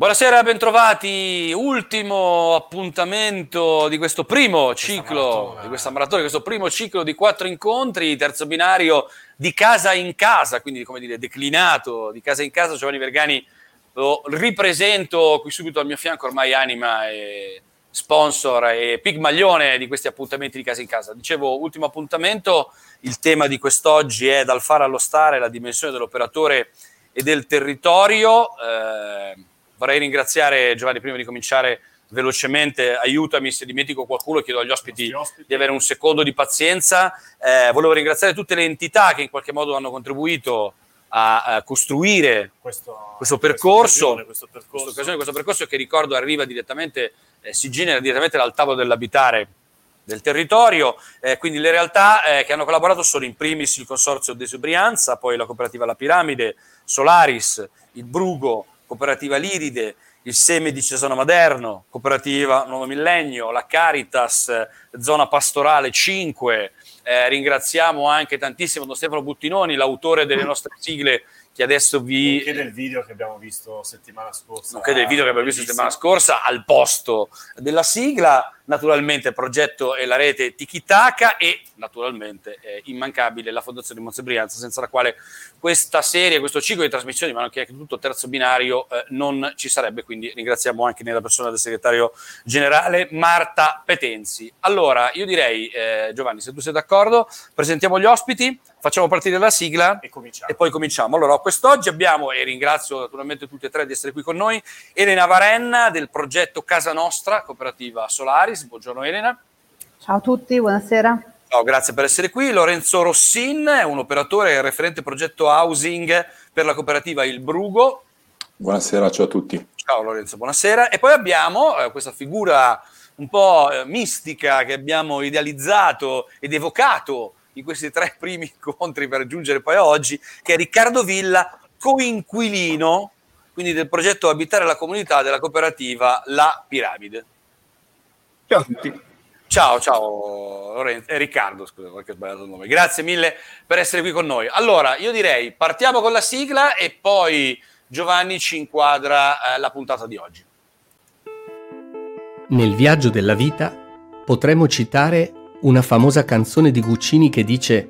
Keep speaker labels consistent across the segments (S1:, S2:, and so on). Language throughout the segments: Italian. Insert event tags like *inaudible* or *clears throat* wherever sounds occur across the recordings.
S1: Buonasera, bentrovati. Ultimo appuntamento di questo primo ciclo, di questa maratona, questo primo ciclo di quattro incontri, terzo binario di casa in casa, quindi come dire declinato di casa in casa. Giovanni Vergani lo ripresento qui subito al mio fianco, ormai anima e sponsor e pigmaglione di questi appuntamenti di casa in casa. Dicevo, ultimo appuntamento, il tema di quest'oggi è dal fare allo stare la dimensione dell'operatore e del territorio. Eh, vorrei ringraziare Giovanni prima di cominciare velocemente, aiutami se dimentico qualcuno, chiedo agli ospiti, ospiti. di avere un secondo di pazienza. Eh, volevo ringraziare tutte le entità che in qualche modo hanno contribuito a, a costruire questo, questo percorso, questo percorso. Questo, percorso che ricordo arriva direttamente, eh, si genera direttamente dal tavolo dell'abitare del territorio, eh, quindi le realtà eh, che hanno collaborato sono in primis il Consorzio Desubrianza, poi la cooperativa La Piramide, Solaris, il Brugo, Cooperativa Liride, il Seme di Cesano Maderno, Cooperativa Nuovo Millennio, la Caritas, Zona Pastorale 5. Eh, ringraziamo anche tantissimo Don Stefano Buttinoni, l'autore delle nostre sigle che adesso vi...
S2: Nonché del video che abbiamo visto settimana scorsa.
S1: Nonché del video che abbiamo visto settimana scorsa al posto della sigla naturalmente progetto e la rete Tikitaka e naturalmente eh, immancabile la Fondazione Monza Brianza, senza la quale questa serie, questo ciclo di trasmissioni, ma anche tutto il terzo binario, eh, non ci sarebbe. Quindi ringraziamo anche nella persona del segretario generale Marta Petenzi. Allora, io direi, eh, Giovanni, se tu sei d'accordo, presentiamo gli ospiti, facciamo partire la sigla e, e poi cominciamo. Allora, quest'oggi abbiamo, e ringrazio naturalmente tutti e tre di essere qui con noi, Elena Varenna del progetto Casa Nostra, cooperativa Solaris. Buongiorno Elena.
S3: Ciao a tutti, buonasera.
S1: Ciao, grazie per essere qui. Lorenzo Rossin è un operatore e referente progetto housing per la cooperativa Il Brugo.
S4: Buonasera, ciao a tutti.
S1: Ciao Lorenzo, buonasera. E poi abbiamo eh, questa figura un po' eh, mistica che abbiamo idealizzato ed evocato in questi tre *laughs* primi incontri per giungere poi a oggi, che è Riccardo Villa, coinquilino quindi del progetto Abitare la comunità della cooperativa La Piramide.
S5: Ciao a tutti.
S1: Ciao, ciao Lorenzo, eh, Riccardo, scusa, qualche sbagliato il nome. Grazie mille per essere qui con noi. Allora, io direi partiamo con la sigla e poi Giovanni ci inquadra eh, la puntata di oggi.
S6: Nel viaggio della vita potremmo citare una famosa canzone di Guccini che dice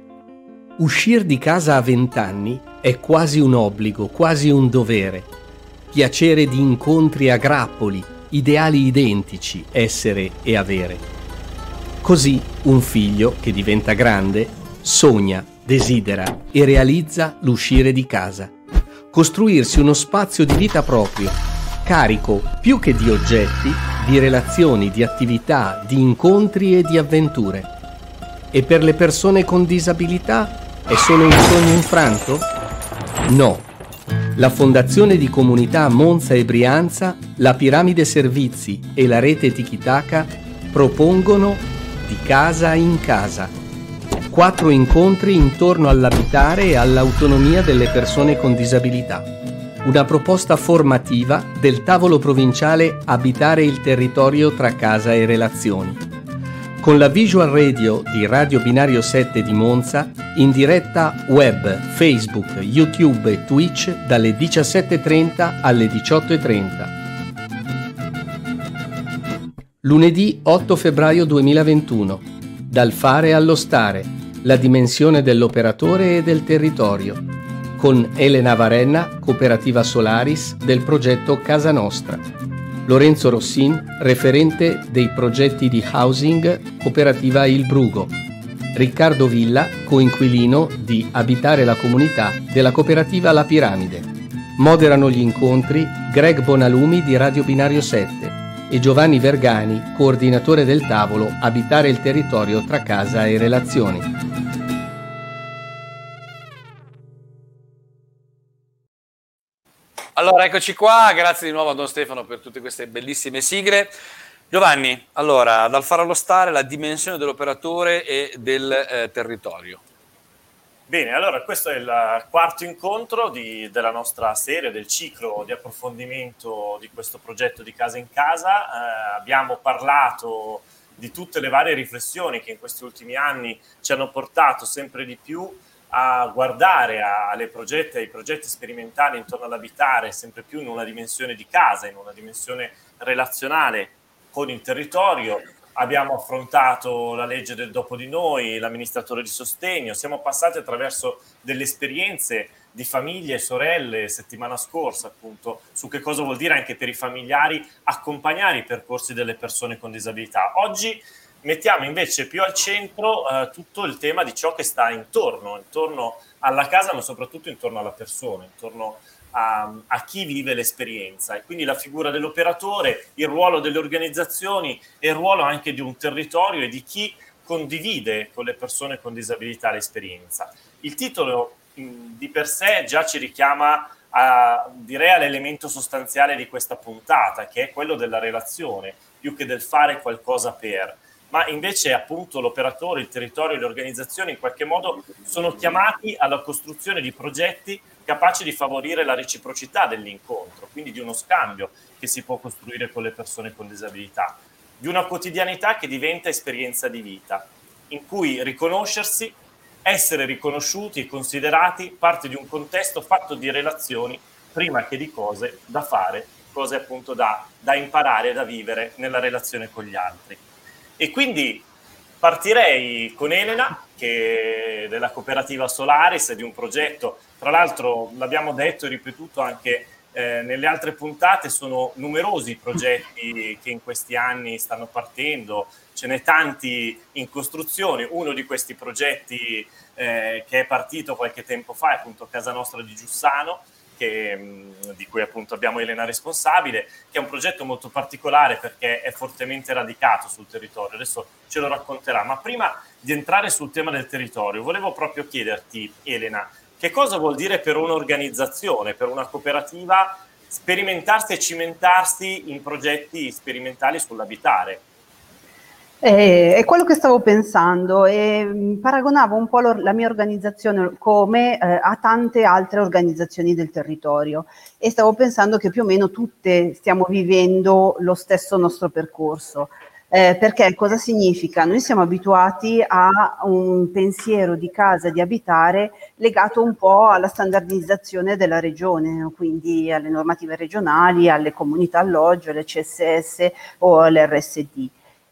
S6: Uscire di casa a vent'anni è quasi un obbligo, quasi un dovere. Piacere di incontri a grappoli, ideali identici, essere e avere. Così un figlio che diventa grande sogna, desidera e realizza l'uscire di casa, costruirsi uno spazio di vita proprio, carico più che di oggetti, di relazioni, di attività, di incontri e di avventure. E per le persone con disabilità è solo un sogno infranto? No la Fondazione di Comunità Monza e Brianza, la Piramide Servizi e la rete Tikitaka propongono di casa in casa. Quattro incontri intorno all'abitare e all'autonomia delle persone con disabilità. Una proposta formativa del tavolo provinciale Abitare il territorio tra casa e relazioni con la visual radio di Radio Binario 7 di Monza in diretta web, Facebook, YouTube e Twitch dalle 17.30 alle 18.30. Lunedì 8 febbraio 2021. Dal fare allo stare. La dimensione dell'operatore e del territorio. Con Elena Varenna, Cooperativa Solaris del progetto Casa Nostra. Lorenzo Rossin, referente dei progetti di housing cooperativa Il Brugo. Riccardo Villa, coinquilino di Abitare la comunità della cooperativa La Piramide. Moderano gli incontri Greg Bonalumi di Radio Binario 7 e Giovanni Vergani, coordinatore del tavolo Abitare il territorio tra casa e relazioni.
S1: Allora, eccoci qua, grazie di nuovo a Don Stefano per tutte queste bellissime sigle. Giovanni, allora, dal fare allo stare la dimensione dell'operatore e del eh, territorio.
S2: Bene, allora questo è il quarto incontro di, della nostra serie, del ciclo di approfondimento di questo progetto di Casa in Casa. Eh, abbiamo parlato di tutte le varie riflessioni che in questi ultimi anni ci hanno portato sempre di più a guardare alle progetti, ai progetti sperimentali intorno all'abitare sempre più in una dimensione di casa, in una dimensione relazionale con il territorio. Abbiamo affrontato la legge del dopo di noi, l'amministratore di sostegno, siamo passati attraverso delle esperienze di famiglie e sorelle settimana scorsa appunto su che cosa vuol dire anche per i familiari accompagnare i percorsi delle persone con disabilità. Oggi mettiamo invece più al centro eh, tutto il tema di ciò che sta intorno, intorno alla casa, ma soprattutto intorno alla persona, intorno a, a, chi vive l'esperienza. E quindi la figura dell'operatore, il ruolo delle organizzazioni e il ruolo anche di un territorio e di chi condivide con le persone con disabilità l'esperienza. Il titolo di per sé già ci richiama a, direi all'elemento sostanziale di questa puntata, che è quello della relazione, più che del fare qualcosa per ma invece appunto l'operatore, il territorio e le organizzazioni in qualche modo sono chiamati alla costruzione di progetti capaci di favorire la reciprocità dell'incontro, quindi di uno scambio che si può costruire con le persone con disabilità, di una quotidianità che diventa esperienza di vita, in cui riconoscersi, essere riconosciuti e considerati parte di un contesto fatto di relazioni prima che di cose da fare, cose appunto da, da imparare, da vivere nella relazione con gli altri. E quindi partirei con Elena, che della cooperativa Solaris, di un progetto, tra l'altro l'abbiamo detto e ripetuto anche eh, nelle altre puntate, sono numerosi i progetti che in questi anni stanno partendo, ce n'è tanti in costruzione, uno di questi progetti eh, che è partito qualche tempo fa è appunto Casa Nostra di Giussano, che, di cui appunto abbiamo Elena responsabile, che è un progetto molto particolare perché è fortemente radicato sul territorio, adesso ce lo racconterà, ma prima di entrare sul tema del territorio volevo proprio chiederti Elena, che cosa vuol dire per un'organizzazione, per una cooperativa sperimentarsi e cimentarsi in progetti sperimentali sull'abitare?
S3: Eh, è quello che stavo pensando e mm, paragonavo un po' la mia organizzazione come eh, a tante altre organizzazioni del territorio e stavo pensando che più o meno tutte stiamo vivendo lo stesso nostro percorso. Eh, perché cosa significa? Noi siamo abituati a un pensiero di casa, di abitare legato un po' alla standardizzazione della regione, quindi alle normative regionali, alle comunità alloggio, alle CSS o alle RSD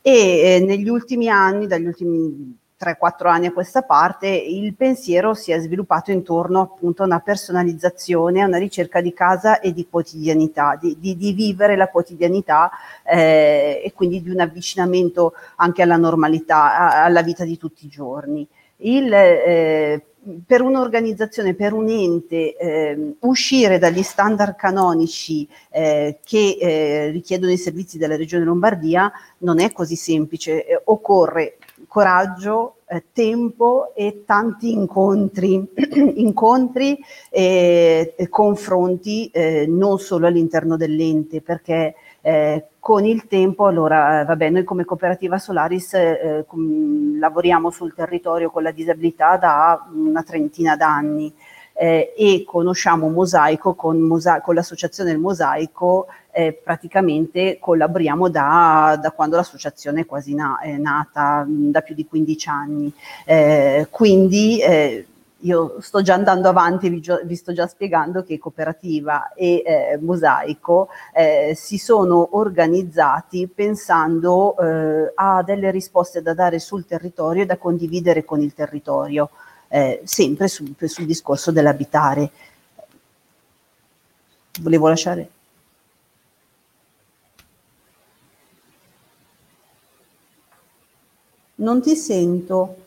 S3: e eh, negli ultimi anni, dagli ultimi 3-4 anni a questa parte, il pensiero si è sviluppato intorno appunto a una personalizzazione, a una ricerca di casa e di quotidianità, di, di, di vivere la quotidianità eh, e quindi di un avvicinamento anche alla normalità, a, alla vita di tutti i giorni. Il, eh, per un'organizzazione, per un ente, eh, uscire dagli standard canonici eh, che eh, richiedono i servizi della Regione Lombardia non è così semplice, eh, occorre coraggio, eh, tempo e tanti incontri, *clears throat* incontri e confronti eh, non solo all'interno dell'ente, perché eh, con il tempo, allora, eh, vabbè, noi come cooperativa Solaris eh, com- lavoriamo sul territorio con la disabilità da una trentina d'anni eh, e conosciamo Mosaico, con, Mosa- con l'associazione del Mosaico eh, praticamente collaboriamo da, da, quando l'associazione è quasi na- è nata, da più di 15 anni. Eh, quindi io sto già andando avanti, vi, vi, sto già spiegando che Cooperativa e eh, Mosaico eh, si sono organizzati pensando eh, a delle risposte da dare sul territorio e da condividere con il territorio, eh, sempre sul, sul discorso dell'abitare. Volevo lasciare. Non ti sento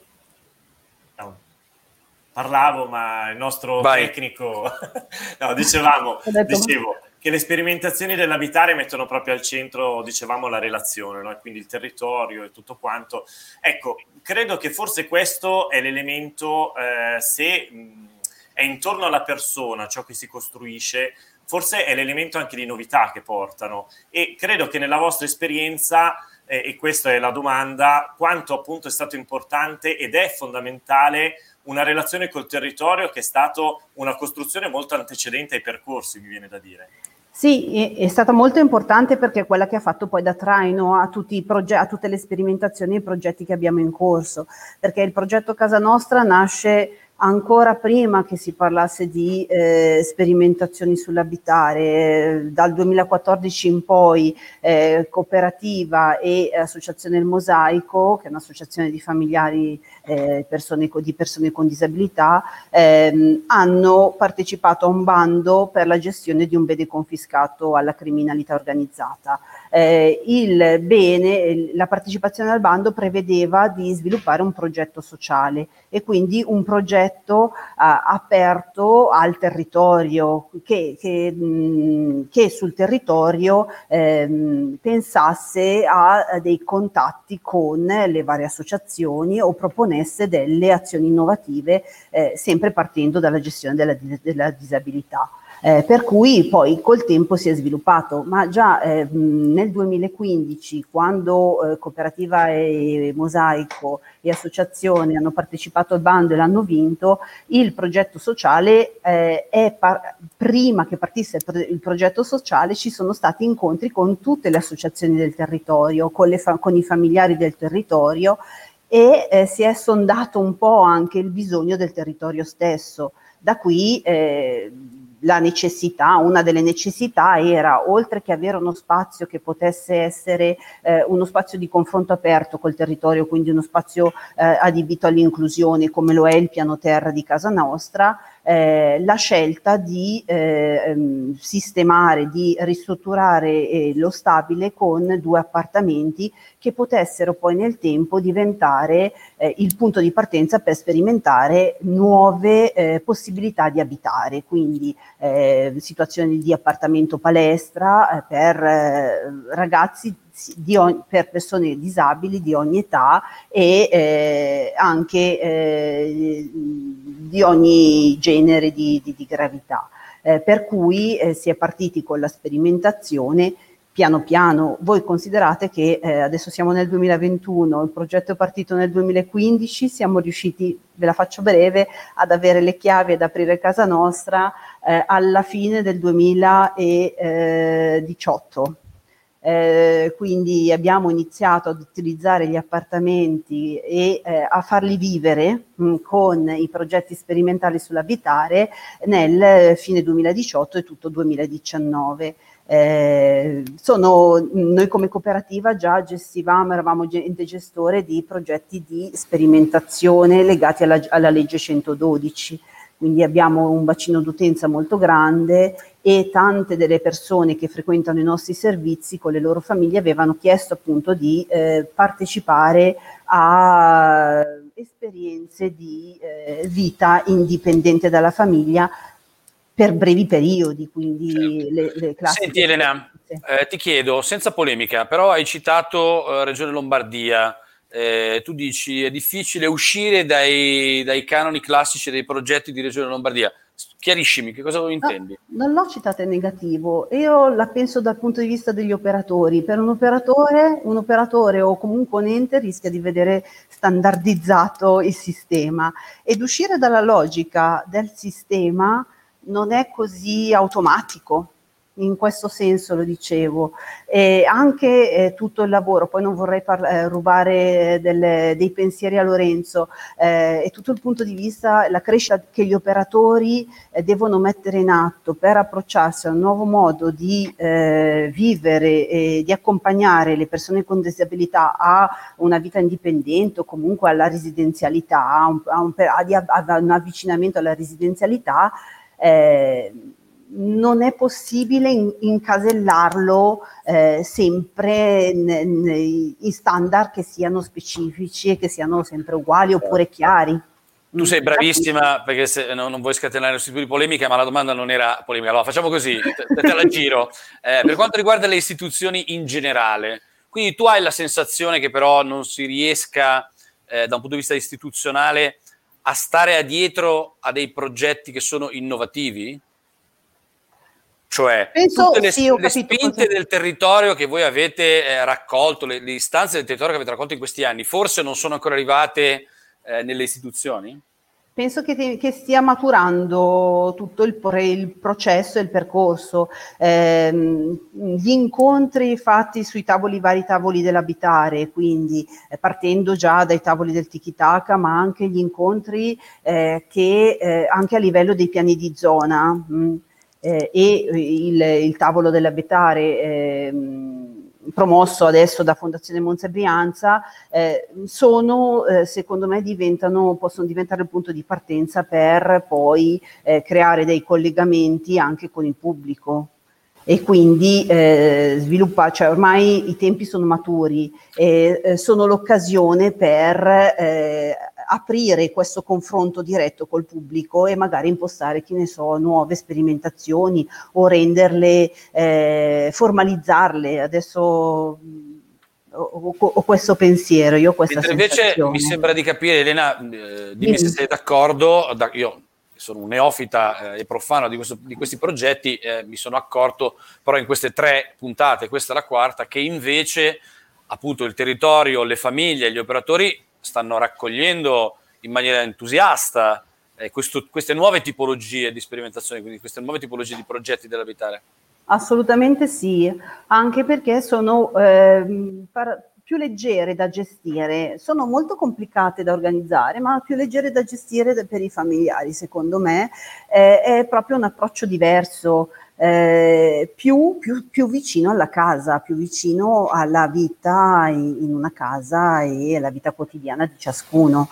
S2: parlavo, ma il nostro Vai. tecnico, *laughs* no, dicevamo, dicevo che le sperimentazioni dell'abitare mettono proprio al centro, dicevamo, la relazione, no? quindi il territorio e tutto quanto. Ecco, credo che forse questo è l'elemento, eh, se mh, è intorno alla persona ciò che si costruisce, forse è l'elemento anche di novità che portano e credo che nella vostra esperienza eh, e questa è la domanda, quanto appunto è stato importante ed è fondamentale una relazione col territorio che è stato una costruzione molto antecedente ai percorsi, mi viene da dire.
S3: Sì, è, stata molto importante perché è quella che ha fatto poi da traino a, proge- a tutte le sperimentazioni e i progetti che abbiamo in corso, perché il progetto Casa Nostra nasce ancora prima che si parlasse di eh, sperimentazioni sull'abitare, eh, dal 2014 in poi eh, Cooperativa e Associazione Il Mosaico, che è un'associazione di familiari eh, persone, di persone con disabilità, ehm, hanno partecipato a un bando per la gestione di un bene confiscato alla criminalità organizzata. Eh, il bene, la partecipazione al bando prevedeva di sviluppare un progetto sociale e quindi un progetto uh, aperto al territorio, che, che, mh, che sul territorio ehm, pensasse a, a dei contatti con le varie associazioni o proponesse delle azioni innovative, eh, sempre partendo dalla gestione della, della disabilità. Eh, per cui poi col tempo si è sviluppato, ma già eh, nel 2015, quando eh, Cooperativa e Mosaico e Associazione hanno partecipato al bando e l'hanno vinto, il progetto sociale eh, è par- prima che partisse il, pro- il, progetto sociale ci sono stati incontri con tutte le associazioni del territorio, con, fa- con i familiari del territorio e eh, si è sondato un po' anche il bisogno del territorio stesso. Da qui eh, la necessità, una delle necessità era, oltre che avere uno spazio che potesse essere eh, uno spazio di confronto aperto col territorio, quindi uno spazio eh, adibito all'inclusione come lo è il piano terra di casa nostra, eh, la scelta di eh, ehm, sistemare, di ristrutturare eh, lo stabile con due appartamenti che potessero poi nel tempo diventare eh, il punto di partenza per sperimentare nuove eh, possibilità di abitare, quindi eh, situazioni di appartamento palestra per ragazzi ogni, per persone disabili di ogni età e eh, anche eh, di ogni genere di, di, di gravità. Eh, per cui eh, si è partiti con la sperimentazione piano piano. Voi considerate che eh, adesso siamo nel 2021, il progetto è partito nel 2015, siamo riusciti, ve la faccio breve, ad avere le chiavi ad aprire casa nostra eh, alla fine del 2018. Eh, quindi abbiamo iniziato ad utilizzare gli appartamenti e eh, a farli vivere mh, mm, con i progetti sperimentali sull'abitare nel fine 2018 e tutto 2019. Eh, sono, noi come cooperativa già gestivamo, eravamo ente gestore di progetti di sperimentazione legati alla, alla legge 112 quindi abbiamo un bacino d'utenza molto grande e tante delle persone che frequentano i nostri servizi con le loro famiglie avevano chiesto appunto di eh, partecipare a esperienze di eh, vita indipendente dalla famiglia per brevi periodi, quindi certo. le, le classi.
S1: Senti Elena, eh, ti chiedo, senza polemica, però hai citato eh, Regione Lombardia, eh, tu dici è difficile uscire dai, dai, canoni classici dei progetti di Regione Lombardia. Chiariscimi, che cosa intendi?
S3: No, non l'ho citata in negativo, io la penso dal punto di vista degli operatori. Per un operatore, un operatore o comunque un ente rischia di vedere standardizzato il sistema ed uscire dalla logica del sistema non è così automatico in questo senso lo dicevo. E anche eh, tutto il lavoro, poi non vorrei parla- eh, rubare delle, dei pensieri a Lorenzo, eh, e tutto il punto di vista, la crescita che gli operatori eh, devono mettere in atto per approcciarsi a un nuovo modo di eh, vivere e di accompagnare le persone con disabilità a una vita indipendente o comunque alla residenzialità, a un, a un, a, a un avvicinamento alla residenzialità. Eh, non è possibile in, incasellarlo eh, sempre in, in, standard che siano specifici e che siano sempre uguali oppure chiari.
S1: Tu sei bravissima perché se, no, non vuoi scatenare questo tipo di polemica, ma la domanda non era polemica. Allora facciamo così, te, te la giro. Eh, per quanto riguarda le istituzioni in generale, quindi tu hai la sensazione che però non si riesca eh, da un punto di vista istituzionale a stare dietro a dei progetti che sono innovativi? Cioè, Penso, tutte le, sì, le spinte del territorio che voi avete eh, raccolto, le, le, istanze del territorio che avete raccolto in questi anni, forse non sono ancora arrivate eh, nelle istituzioni?
S3: penso che, che, stia maturando tutto il, il, processo e il percorso. Eh, gli incontri fatti sui tavoli, vari tavoli dell'abitare, quindi eh, partendo già dai tavoli del tiki-taka, ma anche gli incontri eh, che eh, anche a livello dei piani di zona mh, mm, eh, e il, il, tavolo dell'abitare ehm, promosso adesso da Fondazione Monza Brianza, eh, sono, eh, secondo me, diventano, possono diventare il punto di partenza per poi eh, creare dei collegamenti anche con il pubblico. E quindi eh, sviluppare, cioè ormai i tempi sono maturi e eh, sono l'occasione per eh, aprire questo confronto diretto col pubblico e magari impostare, che ne so, nuove sperimentazioni o renderle, eh, formalizzarle. Adesso mm, ho, ho, questo pensiero, io ho questa
S1: Invece mi sembra di capire, Elena, eh, dimmi, dimmi se sei d'accordo, da, io sono un neofita eh, e profano di, questo, di questi progetti, eh, mi sono accorto però in queste tre puntate, questa è la quarta, che invece appunto il territorio, le famiglie, gli operatori stanno raccogliendo in maniera entusiasta eh, questo, queste nuove tipologie di sperimentazione, quindi queste nuove tipologie di progetti dell'abitare?
S3: Assolutamente sì, anche perché sono eh, par- più leggere da gestire, sono molto complicate da organizzare, ma più leggere da gestire per i familiari, secondo me, eh, è proprio un approccio diverso. Eh, più, più, più, vicino alla casa, più vicino alla vita in, in una casa e alla vita quotidiana di ciascuno.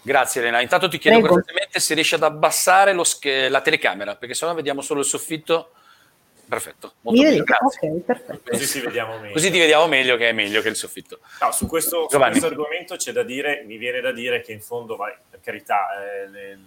S1: Grazie Elena. Intanto ti chiedo brevemente se riesci ad abbassare sch- la telecamera, perché sennò vediamo solo il soffitto. Perfetto,
S3: molto bene, grazie. Okay, perfetto.
S2: Così ti vediamo meglio.
S1: Così ti vediamo meglio che è meglio che il soffitto.
S2: No, su, questo, su questo, argomento c'è da dire, mi viene da dire che in fondo, vai, per carità, eh, le,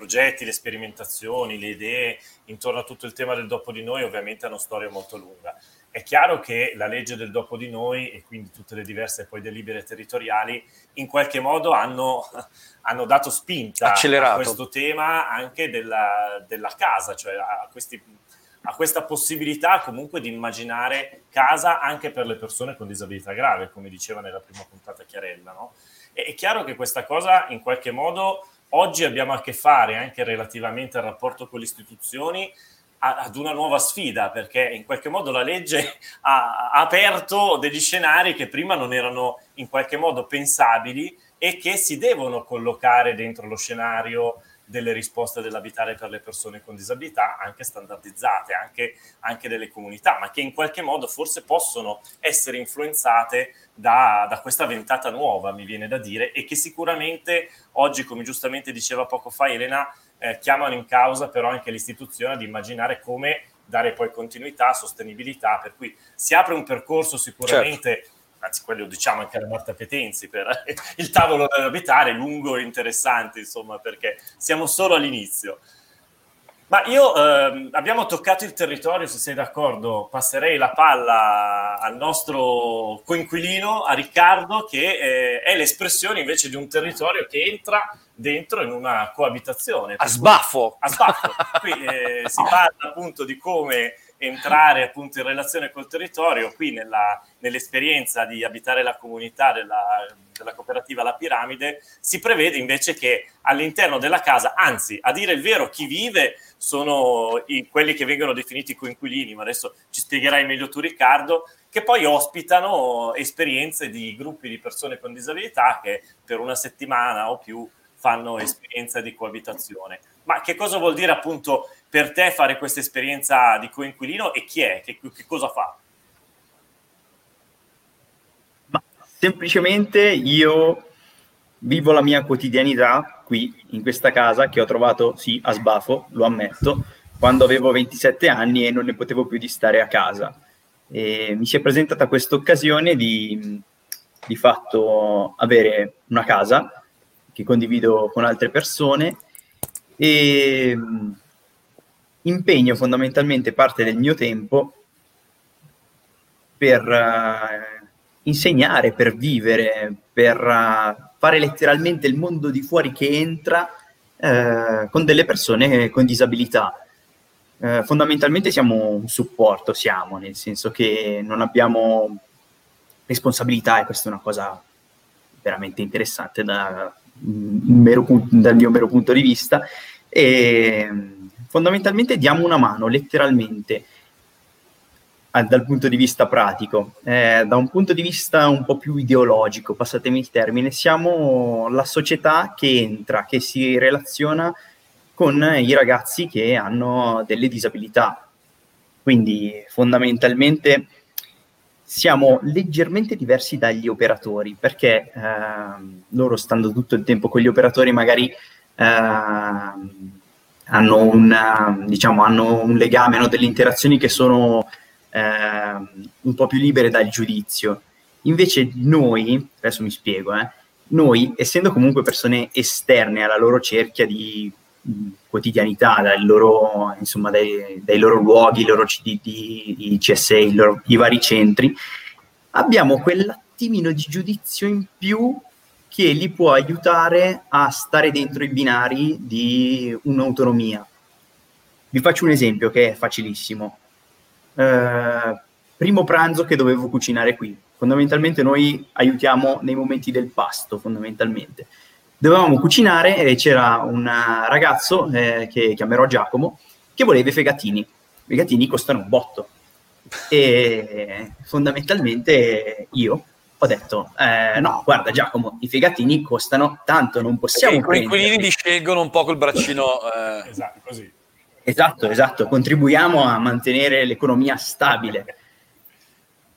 S2: progetti, le sperimentazioni, le idee intorno a tutto il tema del dopo di noi ovviamente hanno storia molto lunga. È chiaro che la legge del dopo di noi e quindi tutte le diverse poi delibere territoriali in qualche modo hanno, *laughs* hanno dato spinta
S1: Accelerato.
S2: a questo tema anche della, della casa, cioè a, questi, a questa possibilità comunque di immaginare casa anche per le persone con disabilità grave, come diceva nella prima puntata Chiarella. No? È chiaro che questa cosa in qualche modo oggi abbiamo a che fare anche relativamente al rapporto con le istituzioni ad una nuova sfida, perché in qualche modo la legge *laughs* ha, aperto degli scenari che prima non erano in qualche modo pensabili e che si devono collocare dentro lo scenario delle risposte dell'abitare per le persone con disabilità, anche standardizzate, anche, anche delle comunità, ma che in qualche modo forse possono essere influenzate da, da, questa ventata nuova, mi viene da dire, e che sicuramente oggi, come giustamente diceva poco fa Elena, eh, chiamano in causa però anche l'istituzione ad immaginare come dare poi continuità, sostenibilità, per cui si apre un percorso sicuramente... Certo anzi quello diciamo anche alla Marta Petenzi per *laughs* il tavolo da abitare, lungo e interessante, insomma, perché siamo solo all'inizio. Ma io eh, abbiamo toccato il territorio, se sei d'accordo, passerei la palla al nostro coinquilino, a Riccardo, che eh, è l'espressione invece di un territorio che entra dentro in una coabitazione.
S1: A sbaffo!
S2: A sbaffo. Qui eh, si *laughs* parla appunto di come entrare appunto in relazione col territorio. Qui nella, nell'esperienza di abitare la comunità della, della, cooperativa La Piramide si prevede invece che all'interno della casa, anzi a dire il vero, chi vive sono i, quelli che vengono definiti coinquilini, ma adesso ci spiegherai meglio tu Riccardo, che poi ospitano esperienze di gruppi di persone con disabilità che per una settimana o più fanno esperienza di coabitazione. Ma che cosa vuol dire appunto per te fare questa esperienza di coinquilino e chi è? Che, che cosa fa?
S5: Ma semplicemente io vivo la mia quotidianità qui in questa casa che ho trovato, sì, a sbafo, lo ammetto, quando avevo 27 anni e non ne potevo più di stare a casa. E mi si è presentata questa occasione di, di fatto avere una casa che condivido con altre persone e impegno fondamentalmente parte del mio tempo per uh, insegnare, per vivere, per uh, fare letteralmente il mondo di fuori che entra uh, con delle persone con disabilità. fondamentalmente siamo un supporto, siamo, nel senso che non abbiamo responsabilità e questa è una cosa veramente interessante da, mero, dal mio mero punto di vista, e fondamentalmente diamo una mano, letteralmente, dal punto di vista pratico. Eh, da un punto di vista un po' più ideologico, passatemi il termine, siamo la società che entra, che si relaziona con i ragazzi che hanno delle disabilità. Quindi fondamentalmente siamo leggermente diversi dagli operatori perché eh, loro stando tutto il tempo con gli operatori magari eh, hanno, una, diciamo, hanno un legame, hanno delle interazioni che sono eh, un po' più libere dal giudizio. Invece noi, adesso mi spiego, eh, noi essendo comunque persone esterne alla loro cerchia di quotidianità, dai loro, insomma, dai, dai loro luoghi, i loro CDD, i CSA, i, loro, i vari centri, abbiamo quell'attimino di giudizio in più che li può aiutare a stare dentro i binari di un'autonomia. Vi faccio un esempio che è facilissimo. Eh, primo pranzo che dovevo cucinare qui. Fondamentalmente noi aiutiamo nei momenti del pasto, fondamentalmente. Dovevamo cucinare e c'era un ragazzo eh, che chiamerò Giacomo che voleva i fegatini. I fegatini costano un botto. E fondamentalmente io ho detto eh, no, guarda Giacomo, i fegatini costano tanto, non possiamo...
S1: I coinquilini li scelgono un po' col braccino...
S2: Eh. Esatto, così.
S5: Esatto, esatto, contribuiamo a mantenere l'economia stabile.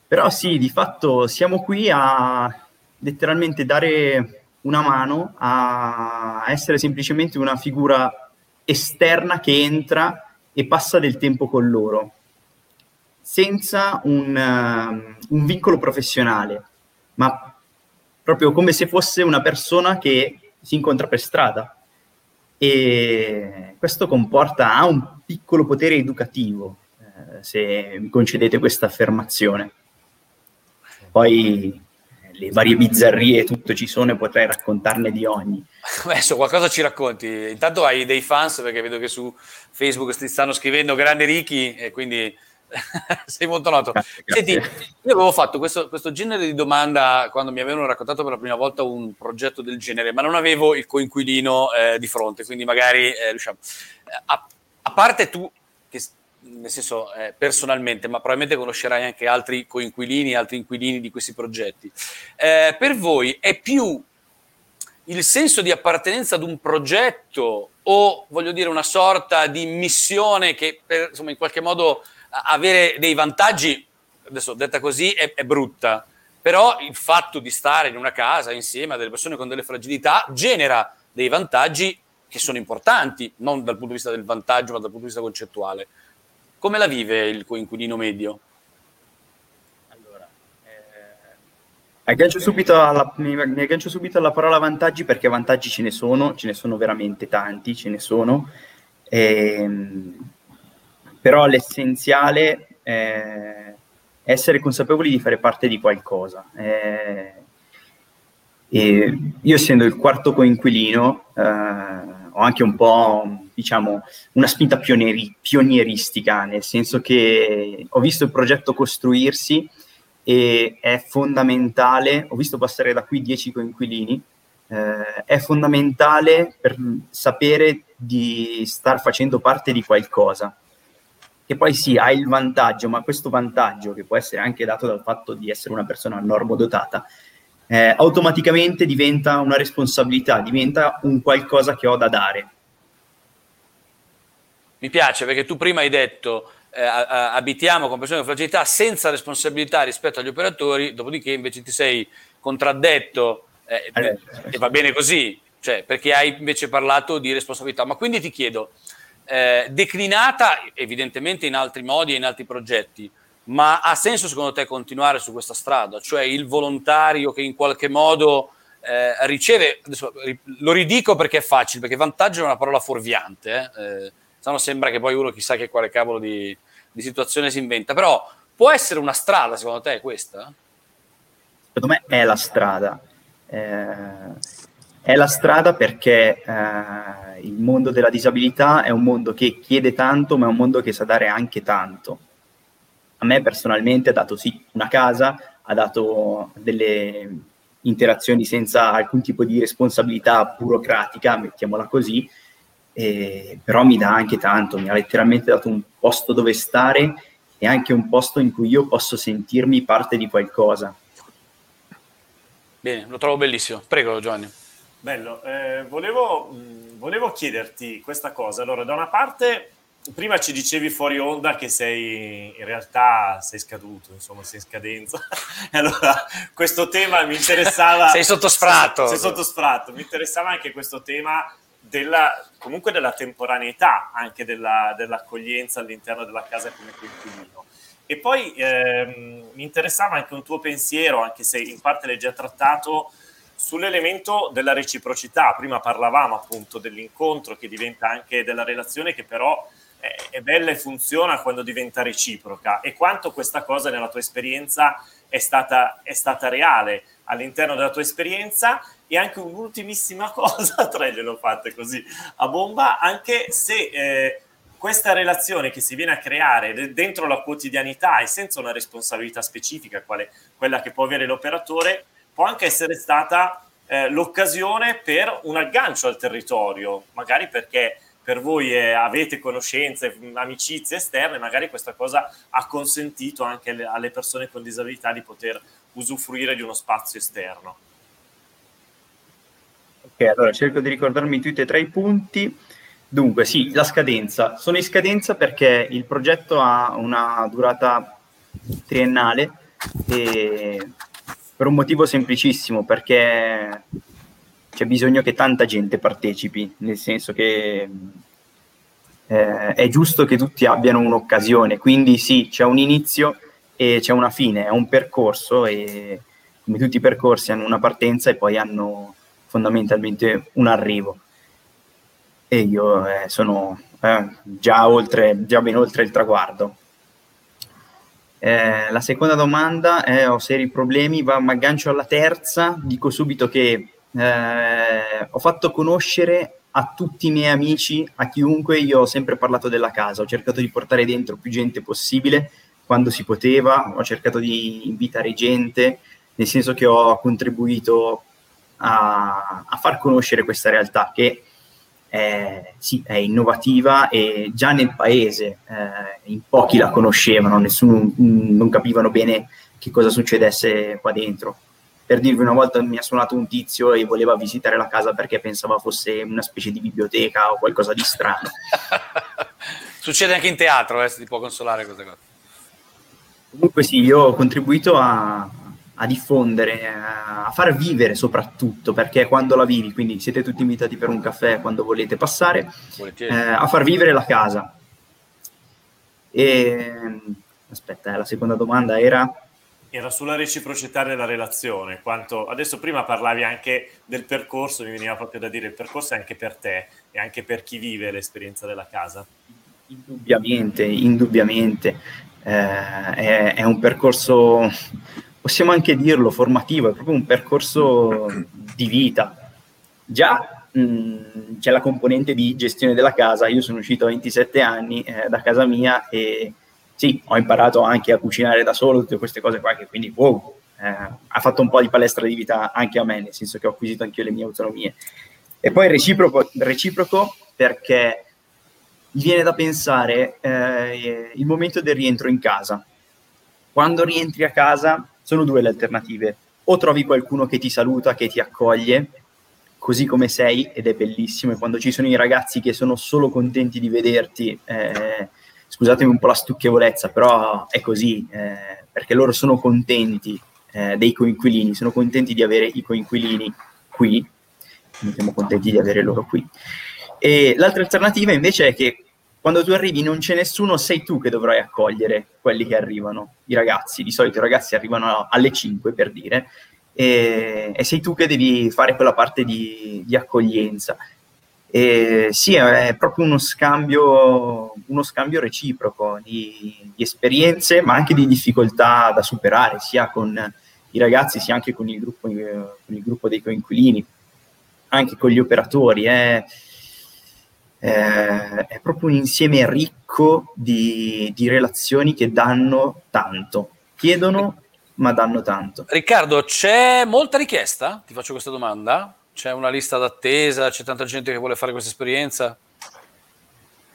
S5: Però sì, di fatto siamo qui a letteralmente dare una mano a essere semplicemente una figura esterna che entra e passa del tempo con loro, senza un, uh, un vincolo professionale, ma proprio come se fosse una persona che si incontra per strada e questo comporta ha un piccolo potere educativo, eh, se mi concedete questa affermazione. Poi le varie bizzarrie, tutto ci sono e potrei raccontarne di ogni. *laughs*
S1: Adesso qualcosa ci racconti. Intanto hai dei fans perché vedo che su Facebook ti stanno scrivendo grande Ricky e quindi *laughs* sei molto noto. Grazie, Senti, io avevo fatto questo, questo, genere di domanda quando mi avevano raccontato per la prima volta un progetto del genere, ma non avevo il coinquilino eh, di fronte, quindi magari eh, riusciamo. A, a, parte tu, che, nel senso eh, personalmente, ma probabilmente conoscerai anche altri coinquilini, altri inquilini di questi progetti. Eh, per voi è più il senso di appartenenza ad un progetto o voglio dire una sorta di missione che per, insomma, in qualche modo avere dei vantaggi, adesso detta così, è, è brutta, però il fatto di stare in una casa insieme a delle persone con delle fragilità genera dei vantaggi che sono importanti, non dal punto di vista del vantaggio, ma dal punto di vista concettuale. Come la vive il coinquilino medio?
S5: Allora, eh, alla, mi, mi aggancio subito alla parola vantaggi perché vantaggi ce ne sono, ce ne sono veramente tanti, ce ne sono. Ehm, però l'essenziale è essere consapevoli di fare parte di qualcosa. Eh, e io essendo il quarto coinquilino eh, ho anche un po' diciamo una spinta pionieri, pionieristica nel senso che ho visto il progetto costruirsi e è fondamentale ho visto passare da qui dieci coinquilini eh, è fondamentale per sapere di star facendo parte di qualcosa che poi sì, ha il vantaggio, ma questo vantaggio, che può essere anche dato dal fatto di essere una persona normodotata, eh, automaticamente diventa una responsabilità, diventa un qualcosa che ho da dare.
S1: Mi piace perché tu prima hai detto eh, abitiamo con persone con fragilità senza responsabilità rispetto agli operatori, dopodiché invece ti sei contraddetto eh, eh, e va bene così, cioè perché hai invece parlato di responsabilità. Ma quindi ti chiedo, eh, declinata evidentemente in altri modi e in altri progetti, ma ha senso secondo te continuare su questa strada? Cioè il volontario che in qualche modo eh, riceve, adesso, lo ridico perché è facile, perché vantaggio è una parola fuorviante, eh? eh sembra che poi uno chissà che quale cavolo di, di situazione si inventa, però può essere una strada secondo te questa?
S5: Secondo me è la strada. Eh, è la strada perché eh, il mondo della disabilità è un mondo che chiede tanto, ma è un mondo che sa dare anche tanto. A me personalmente ha dato sì una casa, ha dato delle, interazioni senza alcun tipo di responsabilità burocratica, mettiamola così, eh, però mi dà anche tanto, mi ha letteralmente dato un posto dove stare e anche un posto in cui io posso sentirmi parte di qualcosa.
S1: Bene, lo trovo bellissimo. Prego Giovanni.
S2: Bello, eh, volevo, mh, volevo chiederti questa cosa. Allora, da una parte prima ci dicevi fuori onda che sei in realtà sei scaduto, insomma, sei in scadenza. *laughs* allora, questo tema mi interessava.
S1: sei sotto sfratto.
S2: Sei, sei sotto sfratto. Mi interessava anche questo tema della, comunque della temporaneità, anche della, dell'accoglienza all'interno della casa come coinquilino. E poi ehm, mi interessava anche un tuo pensiero, anche se in parte l'hai già trattato, sull'elemento della reciprocità. Prima parlavamo appunto dell'incontro che diventa anche della relazione che però è bella e funziona quando diventa reciproca e quanto questa cosa nella tua esperienza è stata, è stata reale all'interno della tua esperienza e anche un'ultimissima *laughs* cosa, tre gliel'ho fatte così a bomba, anche se eh, questa relazione che si viene a creare dentro la quotidianità e senza una responsabilità specifica, quale quella che può avere l'operatore, può anche essere stata eh, l'occasione per un aggancio al territorio, magari perché per voi eh, avete conoscenze, amicizie esterne, magari questa cosa ha consentito anche alle, alle persone con disabilità di poter usufruire di uno spazio esterno.
S5: Ok, allora cerco di ricordarmi tutti e tre i punti. Dunque, sì, la scadenza. Sono in scadenza perché il progetto ha una durata triennale e per un motivo semplicissimo, perché c'è bisogno che tanta gente partecipi, nel senso che eh, è giusto che tutti abbiano un'occasione, quindi sì, c'è un inizio e c'è una fine, è un percorso e come tutti i percorsi hanno una partenza e poi hanno fondamentalmente un arrivo. E io eh, sono eh, già, oltre, già ben oltre il traguardo. Eh, la seconda domanda è ho seri problemi, ma mi aggancio alla terza, dico subito che eh, ho fatto conoscere a tutti i miei amici, a chiunque, io ho sempre parlato della casa, ho cercato di portare dentro più gente possibile quando si poteva, ho cercato di invitare gente, nel senso che ho contribuito a, a far conoscere questa realtà che è, sì, è innovativa e già nel paese eh, in pochi la conoscevano, nessuno non capivano bene che cosa succedesse qua dentro per dirvi una volta mi ha suonato un tizio e voleva visitare la casa perché pensava fosse una specie di biblioteca o qualcosa di strano. *laughs*
S1: Succede anche in teatro, eh, se ti può consolare queste cose.
S5: Comunque sì, io ho contribuito a, a diffondere, a far vivere soprattutto, perché quando la vivi, quindi siete tutti invitati per un caffè quando volete passare, eh, a far vivere la casa. E, aspetta, eh, la seconda domanda era
S2: era sulla reciprocità della relazione. Quanto, adesso prima parlavi anche del percorso, mi veniva proprio da dire il percorso è anche per te e anche per chi vive l'esperienza della casa.
S5: Indubbiamente, indubbiamente. Eh, è, è, un percorso, possiamo anche dirlo, formativo, è proprio un percorso di vita. Già mh, c'è la componente di gestione della casa, io sono uscito a 27 anni eh, da casa mia e sì, ho imparato anche a cucinare da solo, tutte queste cose qua, che quindi wow, eh, ha fatto un po' di palestra di vita anche a me, nel senso che ho acquisito anche io le mie autonomie. E poi reciproco, reciproco perché mi viene da pensare eh, il momento del rientro in casa. Quando rientri a casa sono due le alternative. O trovi qualcuno che ti saluta, che ti accoglie, così come sei, ed è bellissimo, e quando ci sono i ragazzi che sono solo contenti di vederti, eh, scusatemi un po' la stucchevolezza, però è così, eh, perché loro sono contenti eh, dei coinquilini, sono contenti di avere i coinquilini qui, siamo contenti di avere loro qui. E l'altra alternativa invece è che quando tu arrivi non c'è nessuno, sei tu che dovrai accogliere quelli che arrivano, i ragazzi, di solito i ragazzi arrivano alle 5 per dire, e, e sei tu che devi fare quella parte di, di accoglienza. E sì, è proprio uno scambio, uno scambio reciproco di, di, esperienze, ma anche di difficoltà da superare, sia con i ragazzi, sia anche con il gruppo, con il gruppo dei coinquilini, anche con gli operatori. È, è, è proprio un insieme ricco di, di relazioni che danno tanto, chiedono ma danno tanto.
S1: Riccardo, c'è molta richiesta? Ti faccio questa domanda. C'è una lista d'attesa? C'è tanta gente che vuole fare questa esperienza?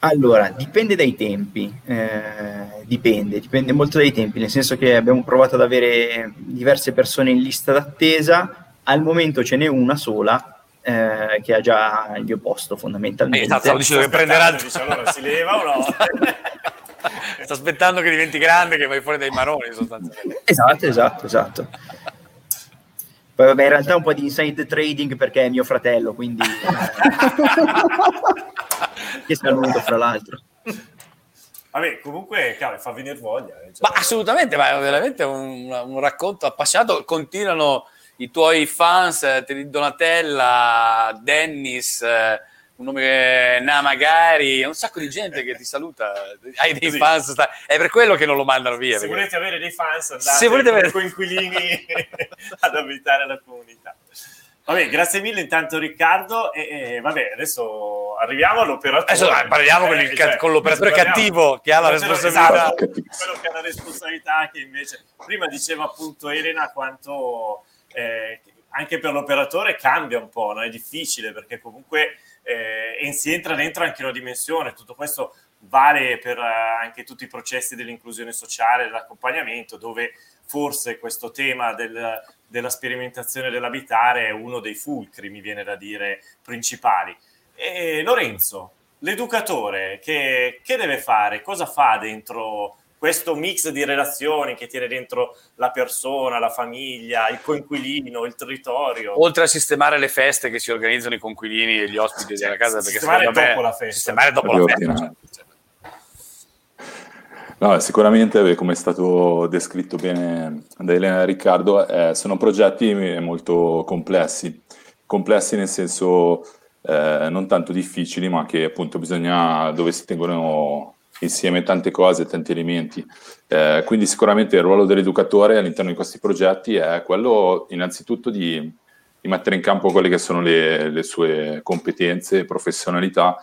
S5: Allora, dipende dai tempi, eh, dipende, dipende molto dai tempi, nel senso che abbiamo provato ad avere diverse persone in lista d'attesa, al momento ce n'è una sola eh, che ha già il mio posto fondamentalmente.
S1: Eh, stavo dicendo che prenderà...
S2: Dice, allora si leva o no? *laughs*
S1: Sta aspettando che diventi grande, che vai fuori dai maroni sostanzialmente.
S5: Esatto, esatto, esatto. Poi vabbè, in realtà un po' di inside trading perché è mio fratello, quindi... che saluto, fra l'altro.
S2: Vabbè, comunque, cavolo, fa venire voglia. eh, cioè-
S1: Ma assolutamente, ma è veramente un, un racconto appassionato. Continuano i tuoi fans, eh, Donatella, Dennis, eh, un nome che na magari, un sacco di gente che ti saluta. *laughs* Hai dei
S2: Sì.
S1: fans, sta- è per quello che non lo mandano via.
S2: Se
S1: perché-
S2: volete avere dei fans, andate
S1: Se volete avere-
S2: con coinquilini *laughs* ad abitare la comunità. Vabbè, grazie mille intanto Riccardo e, e vabbè, adesso arriviamo all'operatore.
S1: Adesso dai, parliamo con, il
S2: Eh, cioè,
S1: con l'operatore cattivo che ha la responsabilità.
S2: esatto, quello che ha la responsabilità che invece prima diceva appunto Elena quanto eh, anche per l'operatore cambia un po', no? è difficile perché comunque eh, si entra dentro anche una dimensione, tutto questo vale per eh, anche tutti i processi dell'inclusione sociale, dell'accompagnamento, dove forse questo tema del- della sperimentazione dell'abitare è uno dei fulcri, mi viene da dire, principali. E Lorenzo, l'educatore, che, che deve fare? Cosa fa dentro questo mix di relazioni che tiene dentro la persona, la famiglia, il coinquilino, il territorio?
S1: Oltre a sistemare le feste che si organizzano i conquilini e gli ospiti della casa, perché
S2: sistemare
S1: secondo me
S2: dopo la festa.
S1: sistemare dopo la festa.
S4: Riordinare. No, sicuramente, come è stato descritto bene da Elena e Riccardo, eh, sono progetti molto complessi, complessi nel senso eh, non tanto difficili, ma che appunto bisogna, dove si tengono insieme tante cose, tanti elementi. Eh, quindi sicuramente il ruolo dell'educatore all'interno di questi progetti è quello innanzitutto di, di mettere in campo quelle che sono le, le sue competenze e professionalità,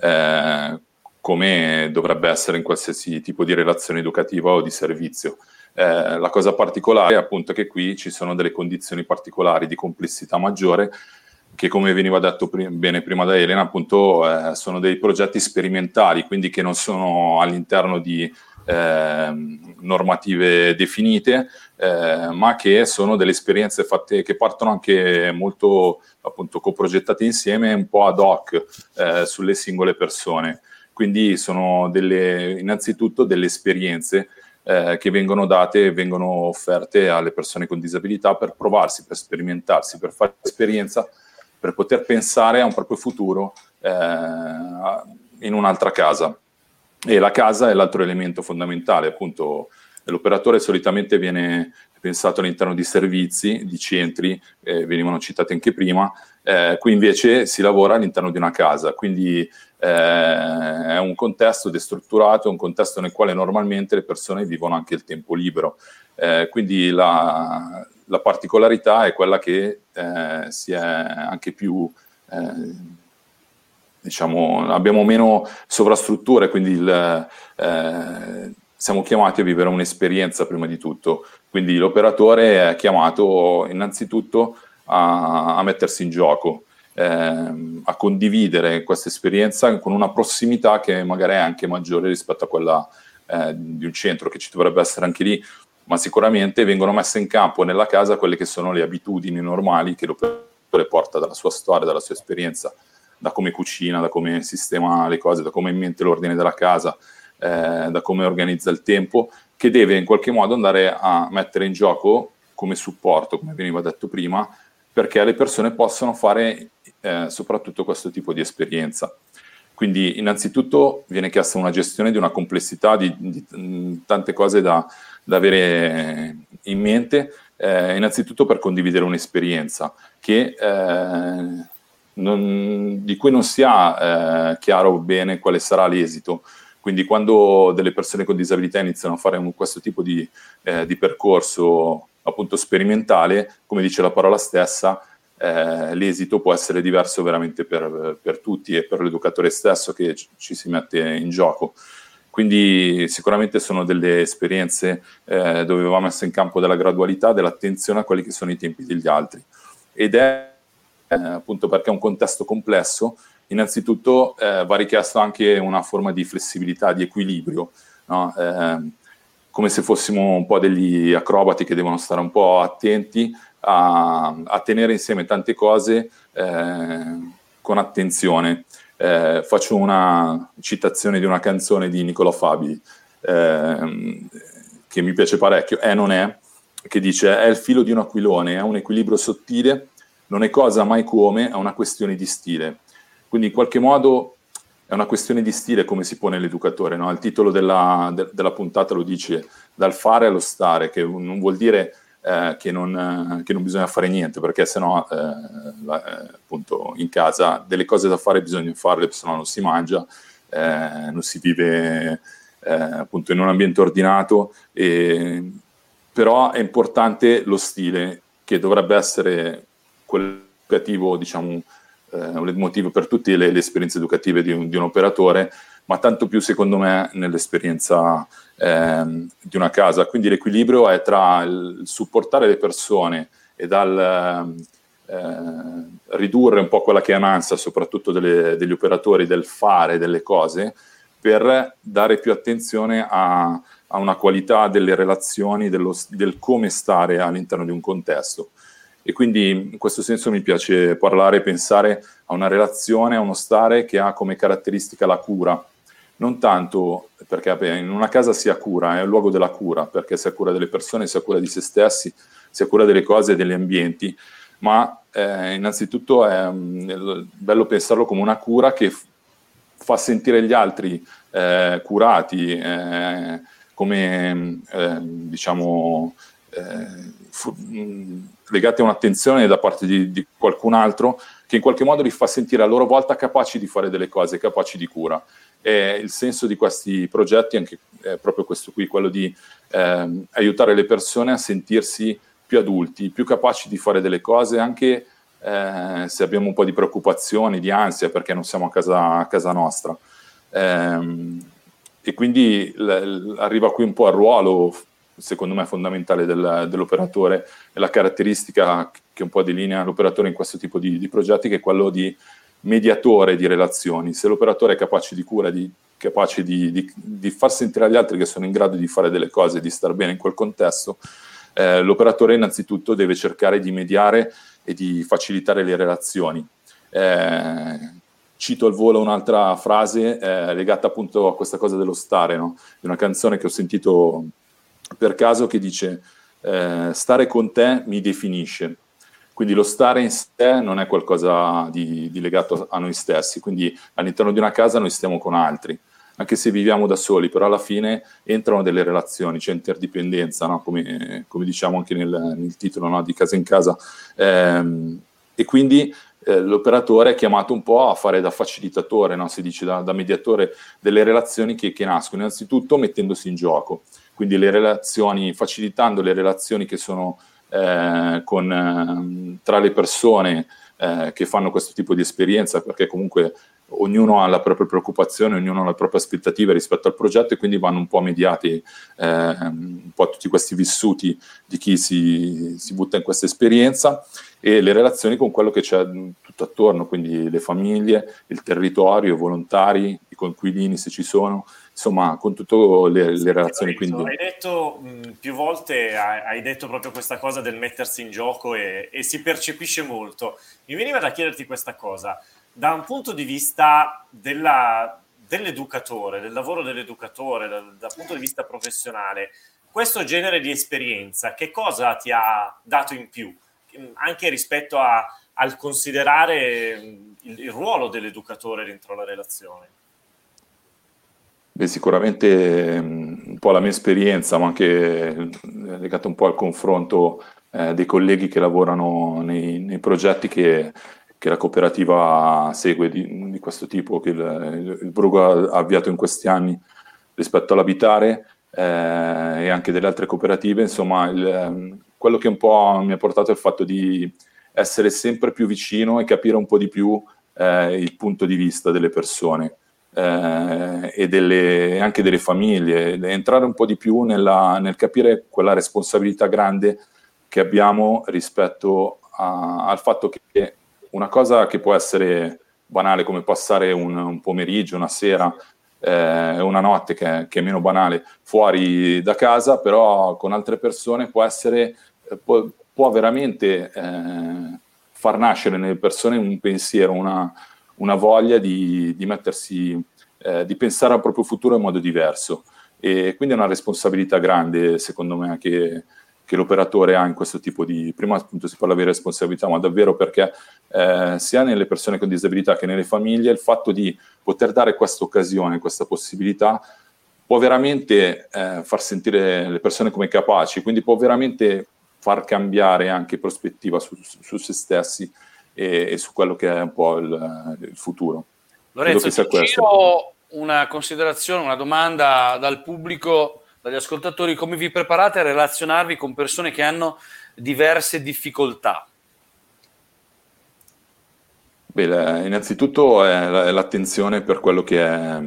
S4: eh, come dovrebbe essere in qualsiasi tipo di relazione educativa o di servizio. Eh, la cosa particolare è appunto che qui ci sono delle condizioni particolari di complessità maggiore che come veniva detto pri- bene prima da Elena, appunto eh, sono dei progetti sperimentali, quindi che non sono all'interno di eh, normative definite, eh, ma che sono delle esperienze fatte che partono anche molto appunto coprogettate insieme, un po' ad hoc eh, sulle singole persone. Quindi sono delle, innanzitutto delle esperienze eh, che vengono date e vengono offerte alle persone con disabilità per provarsi, per sperimentarsi, per fare esperienza, per poter pensare a un proprio futuro eh, in un'altra casa. E la casa è l'altro elemento fondamentale, appunto l'operatore solitamente viene pensato all'interno di servizi, di centri, eh, venivano citati anche prima, eh, qui invece si lavora all'interno di una casa, quindi eh, è un contesto destrutturato, un contesto nel quale normalmente le persone vivono anche il tempo libero. Eh, quindi la, la, particolarità è quella che eh, si è anche più, eh, diciamo, abbiamo meno sovrastrutture, quindi il, eh, siamo chiamati a vivere un'esperienza prima di tutto. Quindi l'operatore è chiamato innanzitutto a, a mettersi in gioco, ehm, a condividere questa esperienza con una prossimità che magari è anche maggiore rispetto a quella eh, di un centro, che ci dovrebbe essere anche lì, ma sicuramente vengono messe in campo nella casa quelle che sono le abitudini normali che l'operatore porta dalla sua storia, dalla sua esperienza, da come cucina, da come sistema le cose, da come in mente l'ordine della casa, eh, da come organizza il tempo, che deve in qualche modo andare a mettere in gioco come supporto, come veniva detto prima, perché le persone possano fare eh, soprattutto questo tipo di esperienza. Quindi innanzitutto viene chiesta una gestione di una complessità di, di, di tante cose da, da, avere in mente, eh, innanzitutto per condividere un'esperienza che, eh, non, di cui non si ha eh, chiaro bene quale sarà l'esito. Quindi quando delle persone con disabilità iniziano a fare un, questo tipo di, eh, di percorso appunto sperimentale, come dice la parola stessa, eh, l'esito può essere diverso veramente per, per, tutti e per l'educatore stesso che ci si mette in gioco. Quindi sicuramente sono delle esperienze eh, dove va messa in campo della gradualità, dell'attenzione a quelli che sono i tempi degli altri. Ed è eh, appunto perché è un contesto complesso, innanzitutto eh, va richiesto anche una forma di flessibilità, di equilibrio, no? eh, come se fossimo un po' degli acrobati che devono stare un po' attenti a, a tenere insieme tante cose eh, con attenzione. Eh, faccio una citazione di una canzone di Nicola Fabi eh, che mi piace parecchio, è non è, che dice è il filo di un aquilone, è un equilibrio sottile, non è cosa mai come, è una questione di stile. Quindi in qualche modo è una questione di stile come si pone l'educatore. No? Il titolo della, de, della puntata lo dice dal fare allo stare, che non vuol dire eh, che, non, che, non, bisogna fare niente, perché sennò eh, eh, appunto in casa delle cose da fare bisogna farle, se no non si mangia, eh, non si vive eh, appunto in un ambiente ordinato, e, però è importante lo stile che dovrebbe essere quello educativo, diciamo, eh, un motivo per tutte le, le esperienze educative di un, di un, operatore, ma tanto più secondo me nell'esperienza eh, di una casa. Quindi l'equilibrio è tra il supportare le persone e dal eh, ridurre un po' quella che è un'ansia, soprattutto delle, degli operatori, del fare delle cose, per dare più attenzione a, a una qualità delle relazioni, dello, del come stare all'interno di un contesto. E quindi in questo senso mi piace parlare e pensare a una relazione, a uno stare che ha come caratteristica la cura. Non tanto perché in una casa si ha cura, è un luogo della cura, perché si ha cura delle persone, si ha cura di se stessi, si ha cura delle cose e degli ambienti, ma eh, innanzitutto è um, bello pensarlo come una cura che fa sentire gli altri eh, curati, eh, come eh, diciamo eh, fu- legati a un'attenzione da parte di, di, qualcun altro che in qualche modo li fa sentire a loro volta capaci di fare delle cose, capaci di cura. E il senso di questi progetti è, anche, è proprio questo qui, quello di eh, aiutare le persone a sentirsi più adulti, più capaci di fare delle cose, anche eh, se abbiamo un po' di preoccupazioni, di ansia perché non siamo a casa, a casa nostra. Eh, e quindi l- arriva qui un po' al ruolo secondo me fondamentale del, dell'operatore e la caratteristica che un po' delinea l'operatore in questo tipo di, di, progetti che è quello di mediatore di relazioni. Se l'operatore è capace di cura, di, capace di, di, di far sentire agli altri che sono in grado di fare delle cose, di star bene in quel contesto, eh, l'operatore innanzitutto deve cercare di mediare e di facilitare le relazioni. Eh, cito al volo un'altra frase eh, legata appunto a questa cosa dello stare, no? di una canzone che ho sentito per caso che dice eh, stare con te mi definisce. Quindi lo stare in sé non è qualcosa di, di, legato a noi stessi, quindi all'interno di una casa noi stiamo con altri, anche se viviamo da soli, però alla fine entrano delle relazioni, c'è interdipendenza, no? come, come, diciamo anche nel, nel titolo no? di Casa in Casa. Eh, e quindi eh, l'operatore è chiamato un po' a fare da facilitatore, no? si dice da, da mediatore delle relazioni che, che nascono, innanzitutto mettendosi in gioco quindi le relazioni, facilitando le relazioni che sono eh, con, eh, tra le persone eh, che fanno questo tipo di esperienza, perché comunque ognuno ha la propria preoccupazione, ognuno ha le proprie aspettative rispetto al progetto e quindi vanno un po' mediati eh, un po' tutti questi vissuti di chi si, si, butta in questa esperienza e le relazioni con quello che c'è tutto attorno, quindi le famiglie, il territorio, i volontari, i coinquilini se ci sono, insomma, con tutte le, le relazioni. Quindi...
S2: Hai detto mh, più volte, hai, hai, detto proprio questa cosa del mettersi in gioco e, e, si percepisce molto. Mi veniva da chiederti questa cosa, da un punto di vista della, dell'educatore, del lavoro dell'educatore, dal, dal punto di vista professionale, questo genere di esperienza, che cosa ti ha dato in più? Anche rispetto a, al considerare il, il ruolo dell'educatore dentro la relazione.
S4: Beh, sicuramente mm, un po' la mia esperienza, ma anche eh, legata un po' al confronto eh, dei colleghi che lavorano nei, nei progetti che, che, la cooperativa segue di, di questo tipo, che il, il Brugo ha, ha, avviato in questi anni rispetto all'abitare eh, e anche delle altre cooperative. Insomma, il, ehm, quello che un po' mi ha portato è il fatto di essere sempre più vicino e capire un po' di più eh, il punto di vista delle persone eh, e delle, anche delle famiglie, entrare un po' di più nella, nel capire quella responsabilità grande che abbiamo rispetto a, al fatto che una cosa che può essere banale come passare un, un pomeriggio, una sera, eh, una notte che, che, è meno banale fuori da casa, però con altre persone può essere, può, può veramente eh, far nascere nelle persone un pensiero, una, una voglia di, di mettersi, eh, di pensare al proprio futuro in modo diverso. E quindi è una responsabilità grande, secondo me, che, che l'operatore ha in questo tipo di... Prima appunto si parla di responsabilità, ma davvero perché eh, sia nelle persone con disabilità che nelle famiglie il fatto di poter dare questa occasione, questa possibilità, può veramente eh, far sentire le persone come capaci, quindi può veramente far cambiare anche prospettiva su, su, su se stessi e, e, su quello che è un po' il, il futuro.
S1: Lorenzo, ti giro una considerazione, una domanda dal pubblico, dagli ascoltatori, come vi preparate a relazionarvi con persone che hanno diverse difficoltà?
S4: Beh, innanzitutto è l'attenzione per quello che è,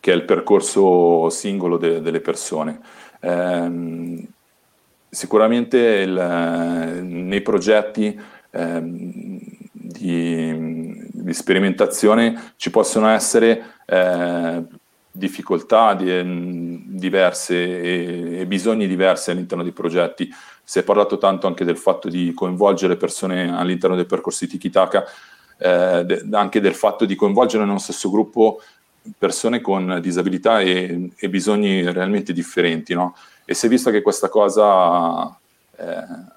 S4: che è il percorso singolo de, delle persone. Eh, sicuramente il, nei progetti eh, di, di, sperimentazione ci possono essere eh, difficoltà di, diverse e, e, bisogni diversi all'interno dei progetti. Si è parlato tanto anche del fatto di coinvolgere persone all'interno del percorso di Tikitaka, eh, de, anche del fatto di coinvolgere nello stesso gruppo persone con disabilità e, e bisogni realmente differenti. No? E si è visto che questa cosa eh,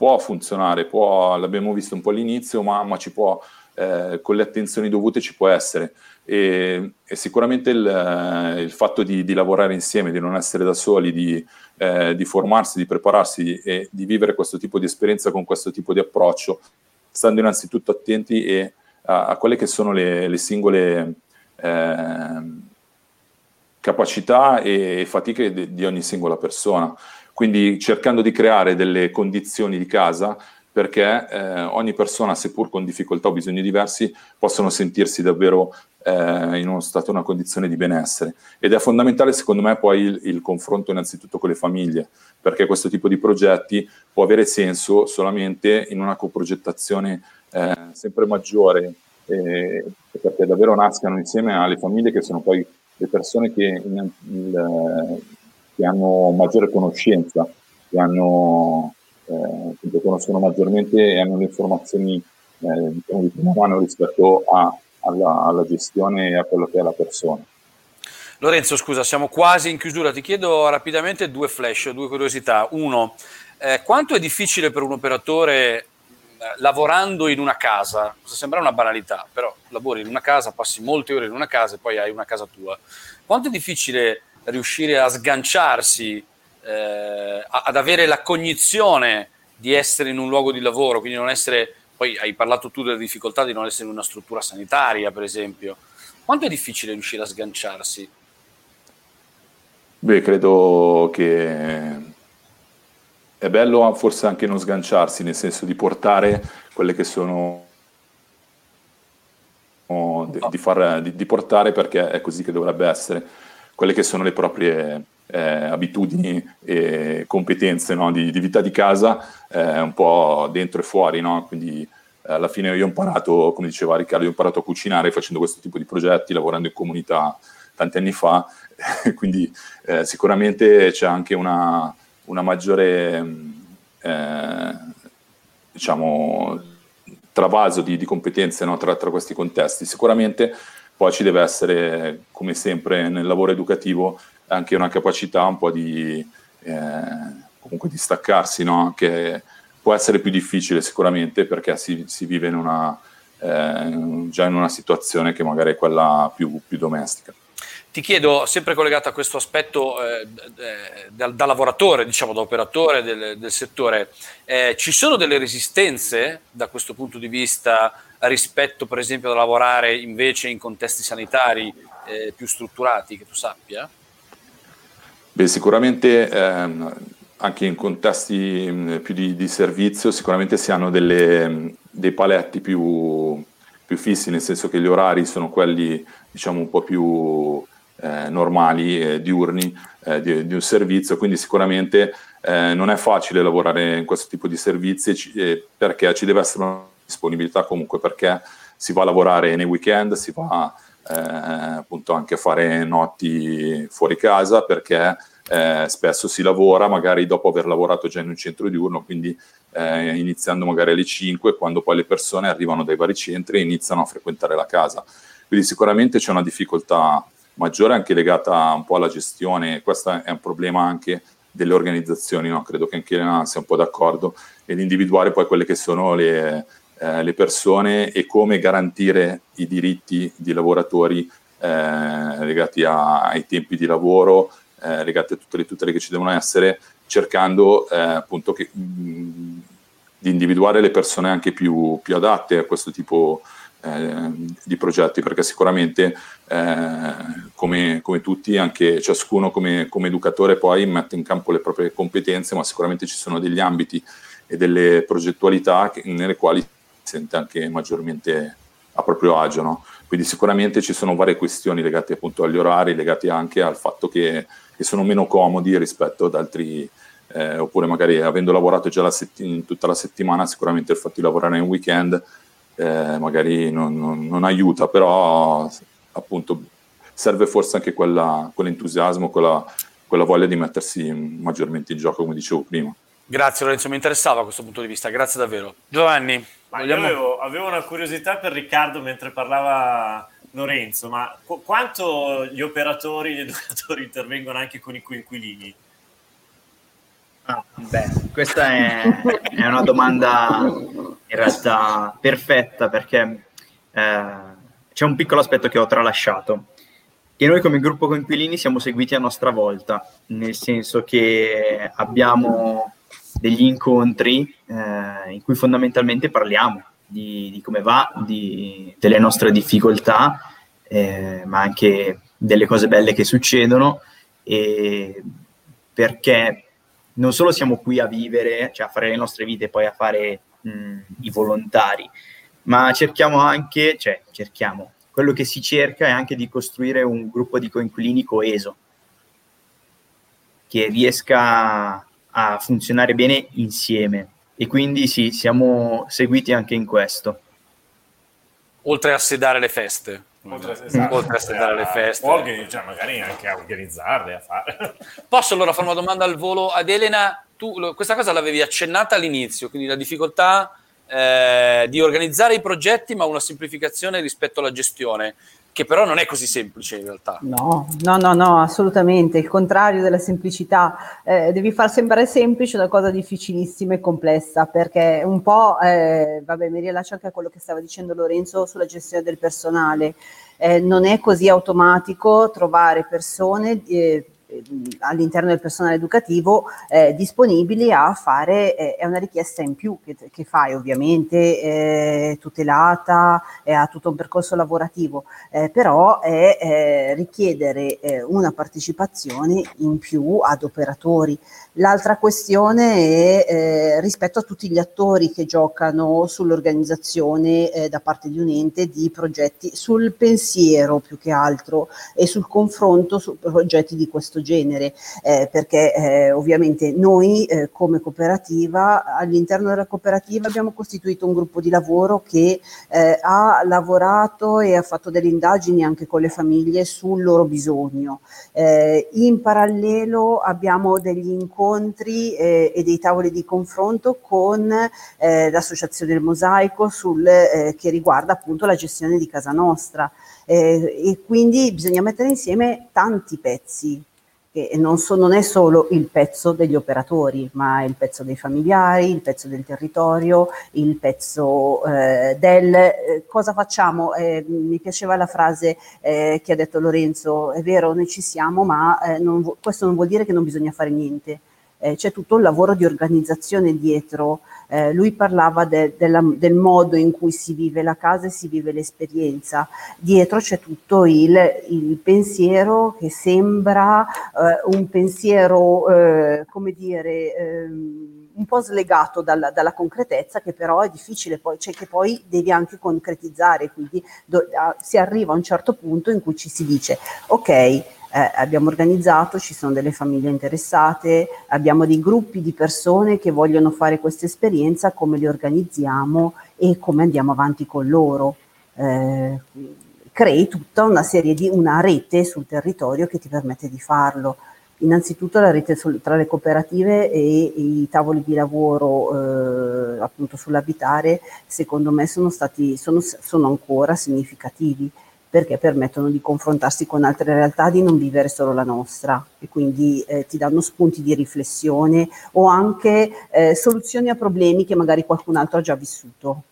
S4: può funzionare, può, l'abbiamo visto un po' all'inizio, ma, ma ci può, eh, con le attenzioni dovute ci può essere. E, e sicuramente il, eh, il fatto di, di, lavorare insieme, di non essere da soli, di, eh, di, formarsi, di prepararsi e di vivere questo tipo di esperienza con questo tipo di approccio, stando innanzitutto attenti e, a, a, quelle che sono le, le singole eh, capacità e fatiche di, di ogni singola persona. Quindi cercando di creare delle condizioni di casa perché eh, ogni persona, seppur con difficoltà o bisogni diversi, possono sentirsi davvero eh, in uno stato, una condizione di benessere. Ed è fondamentale, secondo me, poi il, il, confronto innanzitutto con le famiglie, perché questo tipo di progetti può avere senso solamente in una coprogettazione eh, sempre maggiore, perché davvero nascano insieme alle famiglie che sono poi le persone che, in, il, che hanno maggiore conoscenza, che hanno, eh, conoscono maggiormente e hanno le informazioni eh, diciamo, di prima mano rispetto a, alla, alla gestione e a quello che è la persona.
S1: Lorenzo, scusa, siamo quasi in chiusura. Ti chiedo rapidamente due flash, due curiosità. Uno, eh, quanto è difficile per un operatore lavorando in una casa, sembra una banalità, però lavori in una casa, passi molte ore in una casa e poi hai una casa tua. Quanto è difficile riuscire a sganciarsi, eh, ad avere la cognizione di essere in un luogo di lavoro, quindi non essere, poi hai parlato tu delle difficoltà di non essere in una struttura sanitaria, per esempio. Quanto è difficile riuscire a sganciarsi?
S4: Beh, credo che è bello forse anche non sganciarsi, nel senso di portare quelle che sono di, far, di, di, portare perché è così che dovrebbe essere quelle che sono le proprie eh, abitudini e competenze no? di, di, vita di casa eh, un po' dentro e fuori no? quindi eh, alla fine io ho imparato come diceva Riccardo ho imparato a cucinare facendo questo tipo di progetti lavorando in comunità tanti anni fa *laughs* quindi eh, sicuramente c'è anche una una maggiore eh, diciamo, travaso di, di competenze no, tra, tra, questi contesti. Sicuramente poi ci deve essere, come sempre nel lavoro educativo, anche una capacità un po' di, eh, comunque di staccarsi, no? che può essere più difficile sicuramente perché si, si vive in una, eh, già in una situazione che magari è quella più, più domestica.
S1: Ti chiedo, sempre collegato a questo aspetto eh, da, da, lavoratore, diciamo da operatore del, del settore, eh, ci sono delle resistenze da questo punto di vista rispetto per esempio a lavorare invece in contesti sanitari eh, più strutturati, che tu sappia?
S4: Beh, sicuramente ehm, anche in contesti più di, di, servizio sicuramente si hanno delle, dei paletti più, più fissi, nel senso che gli orari sono quelli diciamo un po' più eh, normali, eh, diurni eh, di, di, un servizio, quindi sicuramente eh, non è facile lavorare in questo tipo di servizi ci, perché ci deve essere una disponibilità comunque perché si va a lavorare nei weekend, si va eh, appunto anche a fare notti fuori casa perché eh, spesso si lavora magari dopo aver lavorato già in un centro diurno, quindi eh, iniziando magari alle 5, quando poi le persone arrivano dai vari centri e iniziano a frequentare la casa. Quindi sicuramente c'è una difficoltà maggiore anche legata un po' alla gestione, questo è un problema anche delle organizzazioni, no? credo che anche Elena sia un po' d'accordo, ed individuare poi quelle che sono le, eh, le persone e come garantire i diritti di lavoratori eh, legati a, ai tempi di lavoro, eh, legati a tutte le tutele che ci devono essere, cercando eh, appunto che, mh, di individuare le persone anche più, più adatte a questo tipo eh, di progetti, perché sicuramente eh, come, come, tutti, anche ciascuno come, come, educatore poi mette in campo le proprie competenze, ma sicuramente ci sono degli ambiti e delle progettualità nelle quali sente anche maggiormente a proprio agio. No? Quindi sicuramente ci sono varie questioni legate appunto agli orari, legate anche al fatto che, che sono meno comodi rispetto ad altri, eh, oppure magari avendo lavorato già la setti- tutta la settimana, sicuramente il fatto di lavorare in weekend eh, magari non, non, non, aiuta, però appunto serve forse anche quella, quell'entusiasmo, quella, quella voglia di mettersi maggiormente in gioco, come dicevo prima.
S1: Grazie Lorenzo, mi interessava questo punto di vista, grazie davvero. Giovanni,
S2: vogliamo... avevo, avevo, una curiosità per Riccardo mentre parlava Lorenzo, ma qu- quanto gli operatori, gli *laughs* educatori intervengono anche con i coinquilini?
S5: Ah, beh, questa è, è, una domanda in realtà perfetta perché eh, c'è un piccolo aspetto che ho tralasciato. Che noi come gruppo coinquilini siamo seguiti a nostra volta, nel senso che abbiamo degli incontri eh, in cui fondamentalmente parliamo di, di come va, di, delle nostre difficoltà, eh, ma anche delle cose belle che succedono, perché non solo siamo qui a vivere, cioè a fare le nostre vite e poi a fare mh, i volontari, ma cerchiamo anche, cioè cerchiamo, quello che si cerca è anche di costruire un gruppo di coinquilini coeso, che riesca a funzionare bene insieme. E quindi sì, siamo seguiti anche in questo.
S1: Oltre a sedare le feste.
S2: Oltre, esatto, oltre a sedare
S1: le feste.
S2: Organi- cioè magari anche a organizzarle, a fare. *laughs*
S1: Posso allora fare una domanda al volo ad Elena? Tu questa cosa l'avevi accennata all'inizio, quindi la difficoltà eh, di organizzare i progetti, ma una semplificazione rispetto alla gestione che però non è così semplice in realtà.
S3: No, no, no, no assolutamente, il contrario della semplicità. Eh, devi far sembrare semplice una cosa difficilissima e complessa, perché un po', eh, vabbè, mi rilascio anche a quello che stava dicendo Lorenzo sulla gestione del personale. Eh, non è così automatico trovare persone eh, all'interno del personale educativo eh, disponibili a fare, eh, è una richiesta in più che, che fai ovviamente eh, tutelata, ha tutto un percorso lavorativo, eh, però è eh, richiedere eh, una partecipazione in più ad operatori. L'altra questione è rispetto a tutti gli attori che giocano sull'organizzazione da parte di un ente di progetti, sul pensiero più che altro e sul confronto su progetti di questo genere, eh, perché eh, ovviamente noi eh, come cooperativa, all'interno della cooperativa abbiamo costituito un gruppo di lavoro che eh, ha lavorato e ha fatto delle indagini anche con le famiglie sul loro bisogno. Eh, in parallelo abbiamo degli incontri eh, e dei tavoli di confronto con l'associazione del Mosaico sul, che riguarda appunto la gestione di casa nostra. e quindi bisogna mettere insieme tanti pezzi che non, so, non, è solo il pezzo degli operatori, ma è il pezzo dei familiari, il pezzo del territorio, il pezzo eh, del eh, cosa facciamo. Eh, mi piaceva la frase eh, che ha detto Lorenzo, è vero, noi ci siamo, ma eh, non, questo non vuol dire che non bisogna fare niente eh, c'è tutto un lavoro di organizzazione dietro. Eh, lui parlava de, de la, del modo in cui si vive la casa e si vive l'esperienza. Dietro c'è tutto il, il pensiero che sembra eh, un pensiero, eh, come dire, ehm, un po' slegato dalla, dalla, concretezza che però è difficile poi, cioè che poi devi anche concretizzare, quindi do, a, si arriva a un certo punto in cui ci si dice ok, eh, abbiamo organizzato, ci sono delle famiglie interessate, abbiamo dei gruppi di persone che vogliono fare questa esperienza, come li organizziamo e come andiamo avanti con loro. Eh, crei tutta una serie di una rete sul territorio che ti permette di farlo. Innanzitutto la rete sul, tra le cooperative e, e, i tavoli di lavoro eh, appunto sull'abitare secondo me sono stati sono, sono ancora significativi perché permettono di confrontarsi con altre realtà, di non vivere solo la nostra e quindi eh, ti danno spunti di riflessione o anche eh, soluzioni a problemi che magari qualcun altro ha già vissuto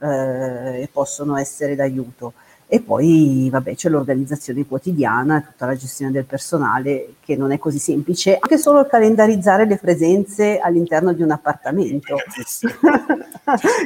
S3: eh, e possono essere d'aiuto. E poi vabbè, c'è l'organizzazione quotidiana, tutta la gestione del personale che non è così semplice, anche solo calendarizzare le presenze all'interno di un appartamento, *laughs*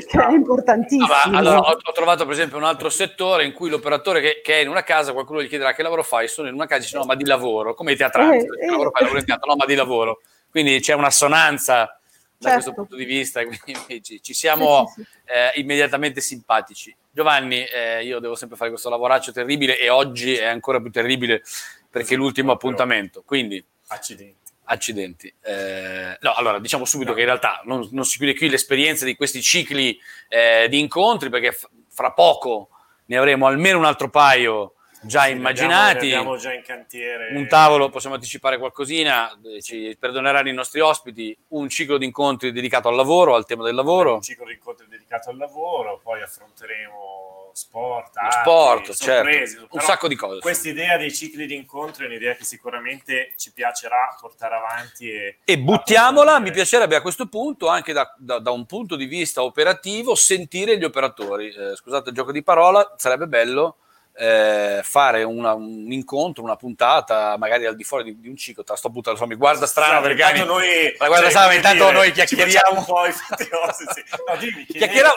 S3: che è importantissimo.
S1: No, allora, ho, ho, trovato per esempio un altro settore in cui l'operatore che, che, è in una casa, qualcuno gli chiederà che lavoro fai, sono in una casa e dice no ma di lavoro, come i teatrali, eh, eh. lavoro fai, lavoro in teatro, no ma di lavoro. Quindi c'è un'assonanza da certo. questo punto di vista, *laughs* quindi ci, siamo. Eh, immediatamente simpatici. Giovanni, eh, io devo sempre fare questo lavoraccio terribile e oggi è ancora più terribile perché è l'ultimo appuntamento, quindi
S2: accidenti.
S1: Accidenti. Eh, no, allora diciamo subito no. che in realtà non, non, si chiude qui l'esperienza di questi cicli eh, di incontri perché f- fra poco ne avremo almeno un altro paio già sì, immaginati.
S2: Abbiamo, già in cantiere.
S1: Un tavolo, possiamo anticipare qualcosina, eh, ci perdoneranno i nostri ospiti, un ciclo di incontri dedicato al lavoro, al tema del lavoro.
S2: Un ciclo di incontri dedicato al lavoro, poi affronteremo sport,
S1: arti, sport sorprese, certo. un sacco di cose.
S2: Questa idea dei cicli di incontri è un'idea che sicuramente ci piacerà portare avanti. E,
S1: e buttiamola, mi piacerebbe a questo punto, anche da, da, da, un punto di vista operativo, sentire gli operatori. Eh, scusate il gioco di parola, sarebbe bello eh, fare una, un incontro, una puntata, magari al di fuori di, di un ciclo. Te la sto buttando, mi guarda strano sì, perché
S2: noi,
S1: la guarda cioè, strano, intanto dire, noi chiacchieriamo.
S2: Un po', infatti, no, sì, sì. no, dimmi,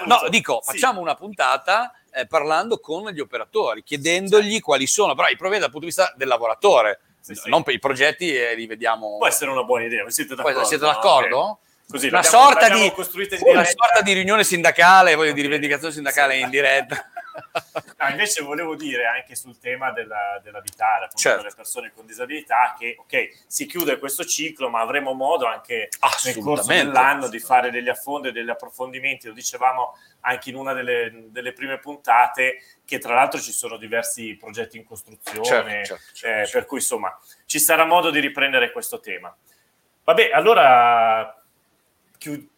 S1: no, dico, facciamo una puntata eh, parlando con gli operatori, chiedendogli certo. quali sono, però i problemi dal punto di vista del lavoratore, non per i progetti e li vediamo.
S2: Può essere una buona idea, siete d'accordo?
S1: Siete d'accordo?
S2: Okay. Così,
S1: una, sorta di, una sorta di riunione sindacale, voglio okay. di rivendicazione sindacale in diretta.
S2: No, invece volevo dire anche sul tema della, dell'abitare, appunto
S1: certo.
S2: delle persone con disabilità, che ok, si chiude questo ciclo, ma avremo modo anche nel corso dell'anno di fare degli affondi e degli approfondimenti. Lo dicevamo anche in una delle, delle, prime puntate, che tra l'altro ci sono diversi progetti in costruzione, certo, certo, certo, eh, certo. per cui insomma ci sarà modo di riprendere questo tema. Vabbè, allora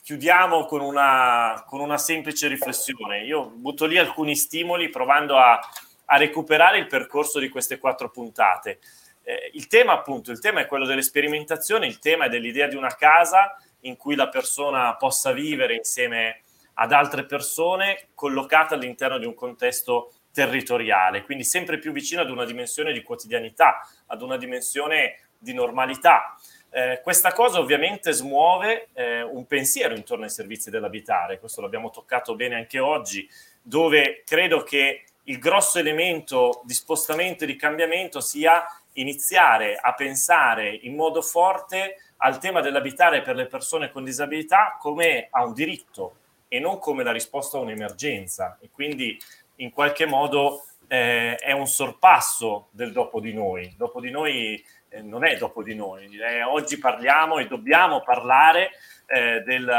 S2: chiudiamo con una, con una, semplice riflessione. Io butto lì alcuni stimoli provando a, a recuperare il percorso di queste quattro puntate. Eh, il tema, appunto, il tema è quello delle sperimentazioni, il tema è dell'idea di una casa in cui la persona possa vivere insieme ad altre persone collocata all'interno di un contesto territoriale, quindi sempre più vicino ad una dimensione di quotidianità, ad una dimensione di normalità. Eh, questa cosa ovviamente smuove eh, un pensiero intorno ai servizi dell'abitare, questo l'abbiamo toccato bene anche oggi, dove credo che il grosso elemento di spostamento e di cambiamento sia iniziare a pensare in modo forte al tema dell'abitare per le persone con disabilità come a un diritto e non come la risposta a un'emergenza e quindi in qualche modo eh, è un sorpasso del dopo di noi. Dopo di noi non è dopo di noi. Eh, oggi parliamo e dobbiamo parlare eh, del,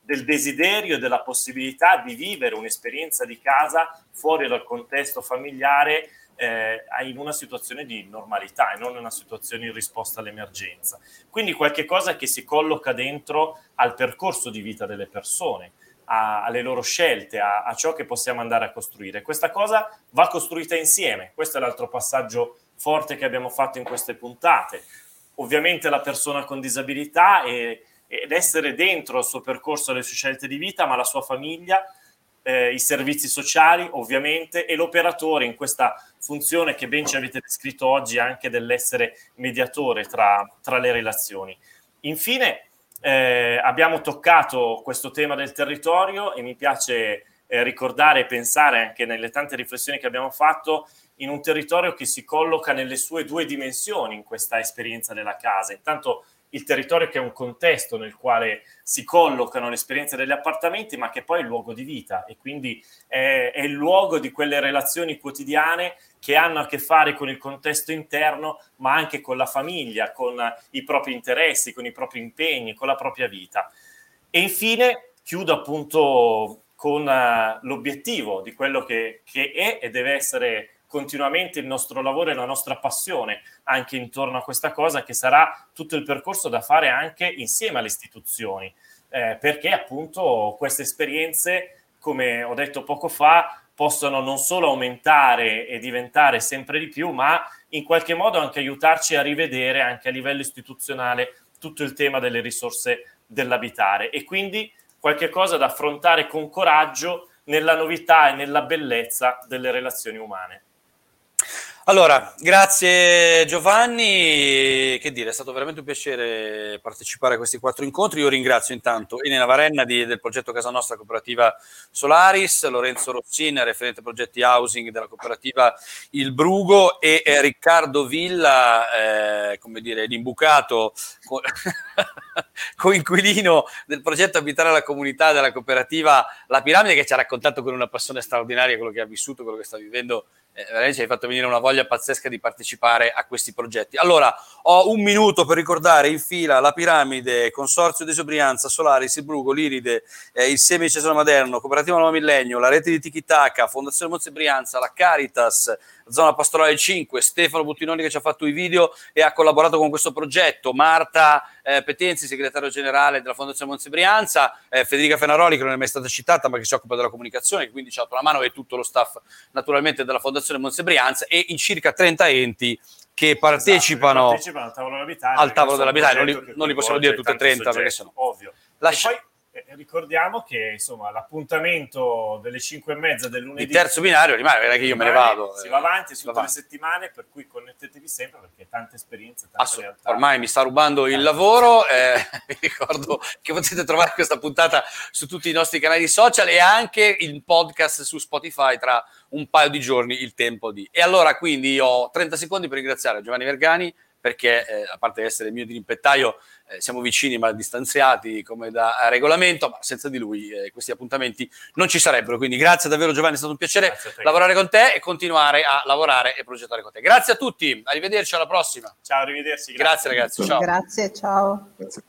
S2: del, desiderio e della possibilità di vivere un'esperienza di casa fuori dal contesto familiare eh, in una situazione di normalità e non in una situazione in risposta all'emergenza. Quindi qualche cosa che si colloca dentro al percorso di vita delle persone. A, alle loro scelte, a, a ciò che possiamo andare a costruire. Questa cosa va costruita insieme. Questo è l'altro passaggio forte che abbiamo fatto in queste puntate. Ovviamente la persona con disabilità e, ed essere dentro il suo percorso, le sue scelte di vita, ma la sua famiglia, eh, i servizi sociali ovviamente e l'operatore in questa funzione che ben ci avete descritto oggi anche dell'essere mediatore tra, tra le relazioni. Infine eh, abbiamo toccato questo tema del territorio e mi piace eh, ricordare e pensare anche nelle tante riflessioni che abbiamo fatto in un territorio che si colloca nelle sue due dimensioni in questa esperienza della casa. Intanto il territorio che è un contesto nel quale si collocano le esperienze degli appartamenti, ma che poi è il luogo di vita e quindi è, è il luogo di quelle relazioni quotidiane che hanno a che fare con il contesto interno, ma anche con la famiglia, con i propri interessi, con i propri impegni, con la propria vita. E infine chiudo appunto con uh, l'obiettivo di quello che, che è e deve essere continuamente il nostro lavoro e la nostra passione anche intorno a questa cosa che sarà tutto il percorso da fare anche insieme alle istituzioni eh, perché appunto queste esperienze come ho detto poco fa possono non solo aumentare e diventare sempre di più ma in qualche modo anche aiutarci a rivedere anche a livello istituzionale tutto il tema delle risorse dell'abitare e quindi qualche cosa da affrontare con coraggio nella novità e nella bellezza delle relazioni umane.
S1: Allora, grazie Giovanni, che dire, è stato veramente un piacere partecipare a questi quattro incontri. Io ringrazio intanto Elena Varenna di, del progetto Casa Nostra Cooperativa Solaris, Lorenzo Rozzin, referente progetti housing della cooperativa Il Brugo e eh, Riccardo Villa, eh, come dire, l'imbucato co- *laughs* coinquilino del progetto Abitare la comunità della cooperativa La Piramide, che ci ha raccontato con una passione straordinaria quello che ha vissuto, quello che sta vivendo eh, veramente ci hai fatto venire una voglia pazzesca di partecipare a questi progetti. Allora, ho un minuto per ricordare in fila la Piramide, Consorzio di Sobrianza, Solaris, il Brugo, l'Iride, eh, il Semi Cesare Maderno, Cooperativa Nuovo Millennio, la rete di Tikitaka, Fondazione Monte Brianza, la Caritas, Zona Pastorale 5, Stefano Buttinoni che ci ha fatto i video e ha collaborato con questo progetto, Marta eh, Petenzi, segretario generale della Fondazione Monte Brianza, eh, Federica Fenaroli che non è mai stata citata ma che si occupa della comunicazione, quindi ci ha dato la mano e tutto lo staff naturalmente della Fondazione Monte Brianza e in circa 30 enti che partecipano, esatto, partecipano al tavolo dell'abitare, al tavolo dell'abitare. Non, li, non li possiamo dire tutte e 30 soggetti, perché sono
S2: ovvio. Lascia... E poi ricordiamo che insomma l'appuntamento delle 5 e mezza del lunedì
S1: il terzo binario rimane, è che io me ne vado
S2: si va avanti su tutte le settimane per cui connettetevi sempre perché tante esperienze tante Assu- realtà.
S1: ormai mi sta rubando il lavoro eh, *laughs* vi ricordo che potete trovare questa puntata su tutti i nostri canali social e anche il podcast su Spotify tra un paio di giorni il tempo di. E allora quindi ho 30 secondi per ringraziare Giovanni Vergani perché eh, a parte essere il mio dirimpettaio eh, siamo vicini ma distanziati come da regolamento, ma senza di lui eh, questi appuntamenti non ci sarebbero. Quindi grazie davvero Giovanni, è stato un piacere lavorare con te e continuare a lavorare e progettare con te. Grazie a tutti, arrivederci alla prossima.
S2: Ciao, arrivederci.
S1: Grazie, grazie ragazzi. Ciao.
S3: Grazie, ciao. Grazie.